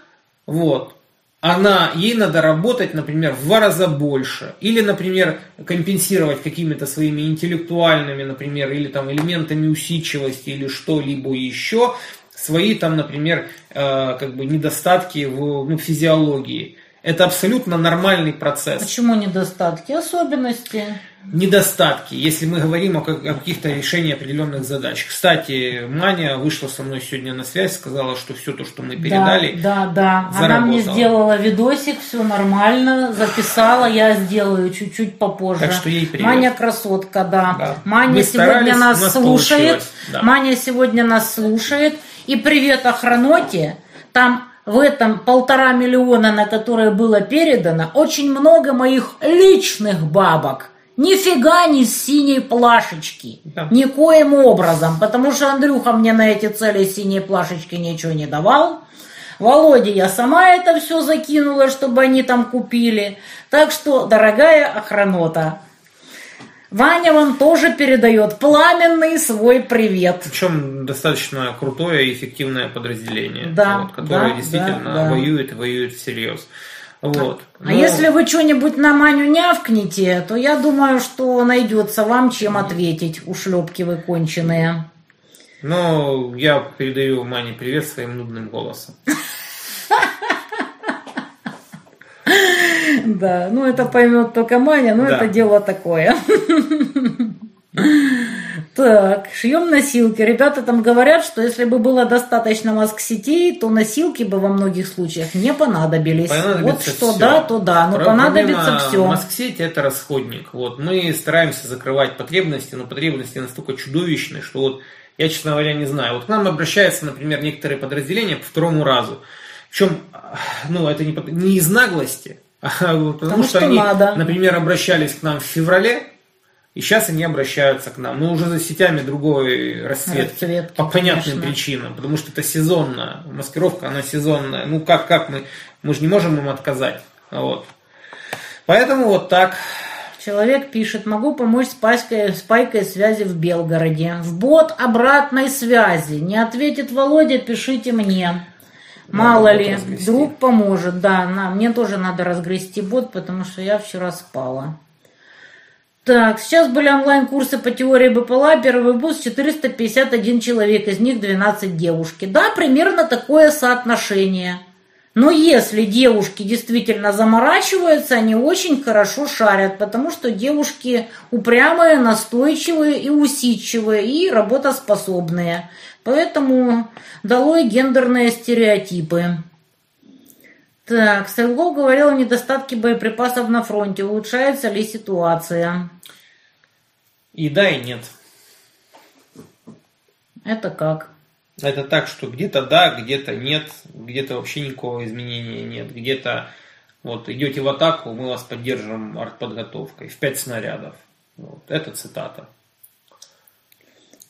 вот, она, ей надо работать, например, в два раза больше. Или, например, компенсировать какими-то своими интеллектуальными, например, или там элементами усидчивости или что-либо еще свои там, например, э, как бы недостатки в ну, физиологии. Это абсолютно нормальный процесс. Почему недостатки? Особенности. Недостатки, если мы говорим о, как- о каких-то решении определенных задач. Кстати, Маня вышла со мной сегодня на связь, сказала, что все то, что мы передали, Да, да, да. Она мне заработала. сделала видосик, все нормально, записала, я сделаю чуть-чуть попозже. Так что ей привет. Маня красотка, да. Да. Маня Мы сегодня нас нас слушает. получилось, да. Маня сегодня нас слушает. И привет охраноте. Там в этом полтора миллиона, на которые было передано, очень много моих личных бабок. Нифига не с синей плашечки. Да. Никоим образом. Потому что Андрюха мне на эти цели синей плашечки ничего не давал. Володе я сама это все закинула, чтобы они там купили. Так что, дорогая охранота, Ваня вам тоже передает пламенный свой привет. причем достаточно крутое и эффективное подразделение, Да, вот, которое да, действительно да, да. воюет и воюет всерьез. Вот. А Но- если вы что-нибудь на Маню нявкнете, то я думаю, что найдется вам чем ответить, ушлепки вы конченые. Но я передаю Мане привет своим нудным голосом. *laughs* Да, ну это поймет только Маня, но Да. это дело такое. Так, шьем носилки. Ребята там говорят, что если бы было достаточно маск-сетей, то носилки бы во многих случаях не понадобились. Понадобится вот что всё. да, то да, но Про- понадобится проблема все. Москсети это расходник. Вот. Мы стараемся закрывать потребности, но потребности настолько чудовищные, что вот я, честно говоря, не знаю. Вот к нам обращаются, например, некоторые подразделения по второму разу. Причем, ну, это не, не из наглости, а вот потому, Потому что, что они, надо. например, обращались к нам в феврале, и сейчас они обращаются к нам, но уже за сетями другой расцветки. Расцветки, по понятным конечно. причинам, потому что это сезонно. Маскировка, она сезонная. Ну, как, как мы, мы же не можем им отказать. Вот. Поэтому вот так. Человек пишет, могу помочь с пайкой, с пайкой связи в Белгороде. В бот обратной связи. Не ответит Володя, пишите мне. Мало ли, разгрести. вдруг поможет. Да, на, мне тоже надо разгрести бот, потому что я вчера спала. Так, сейчас были онлайн-курсы по теории БПЛА, первый вуз 451 человек, из них 12 девушки. Да, примерно такое соотношение. Но если девушки действительно заморачиваются, они очень хорошо шарят, потому что девушки упрямые, настойчивые и усидчивые, и работоспособные. Поэтому долой гендерные стереотипы. Так, Стрелков говорил о недостатке боеприпасов на фронте. Улучшается ли ситуация? И да, и нет. Это как? Это так, что где-то да, где-то нет, где-то вообще никакого изменения нет. Где-то вот идете в атаку, мы вас поддержим артподготовкой в 5 снарядов. Вот. Это цитата.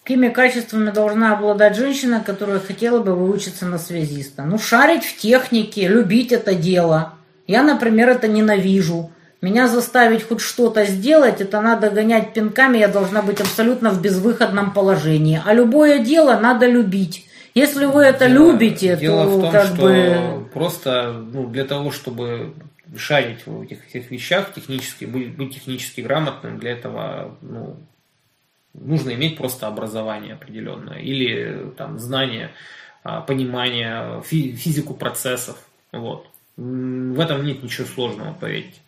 Какими качествами должна обладать женщина, которая хотела бы выучиться на связиста? Ну, шарить в технике, любить это дело. Я, например, это ненавижу. Меня заставить хоть что-то сделать, это надо гонять пинками, я должна быть абсолютно в безвыходном положении. А любое дело надо любить. Если вы это Дело- любите, дело то в том, как что бы... просто ну, для того, чтобы шарить в этих всех вещах технически, быть, быть технически грамотным, для этого ну, нужно иметь просто образование определенное или там знание, а, понимание, фи- физику процессов. Вот. В этом нет ничего сложного, поверьте.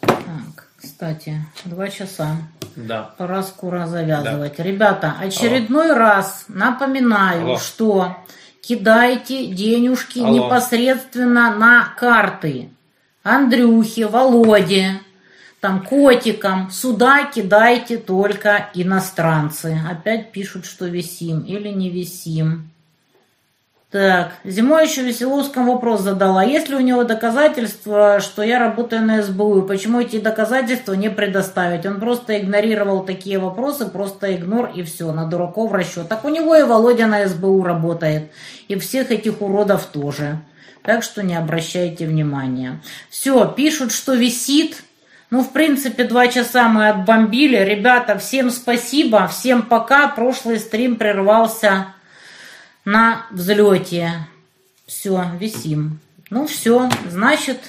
Так, кстати, два часа. Да. Пора скоро завязывать. Ребята, очередной раз напоминаю, Алло. что кидайте денежки Алло. непосредственно на карты. Андрюхе, Володе, там котикам. Сюда кидайте только иностранцы. Опять пишут, что висим или не висим. Так, зимой еще Веселовскому вопрос задала. Есть ли у него доказательства, что я работаю на СБУ? И почему эти доказательства не предоставить? Он просто игнорировал такие вопросы, просто игнор и все, на дураков расчет. Так у него и Володя на СБУ работает. И всех этих уродов тоже. Так что не обращайте внимания. Все, пишут, что висит. Ну, в принципе, два часа мы отбомбили. Ребята, всем спасибо, всем пока. Прошлый стрим прервался на взлете. Все, висим. Ну все, значит,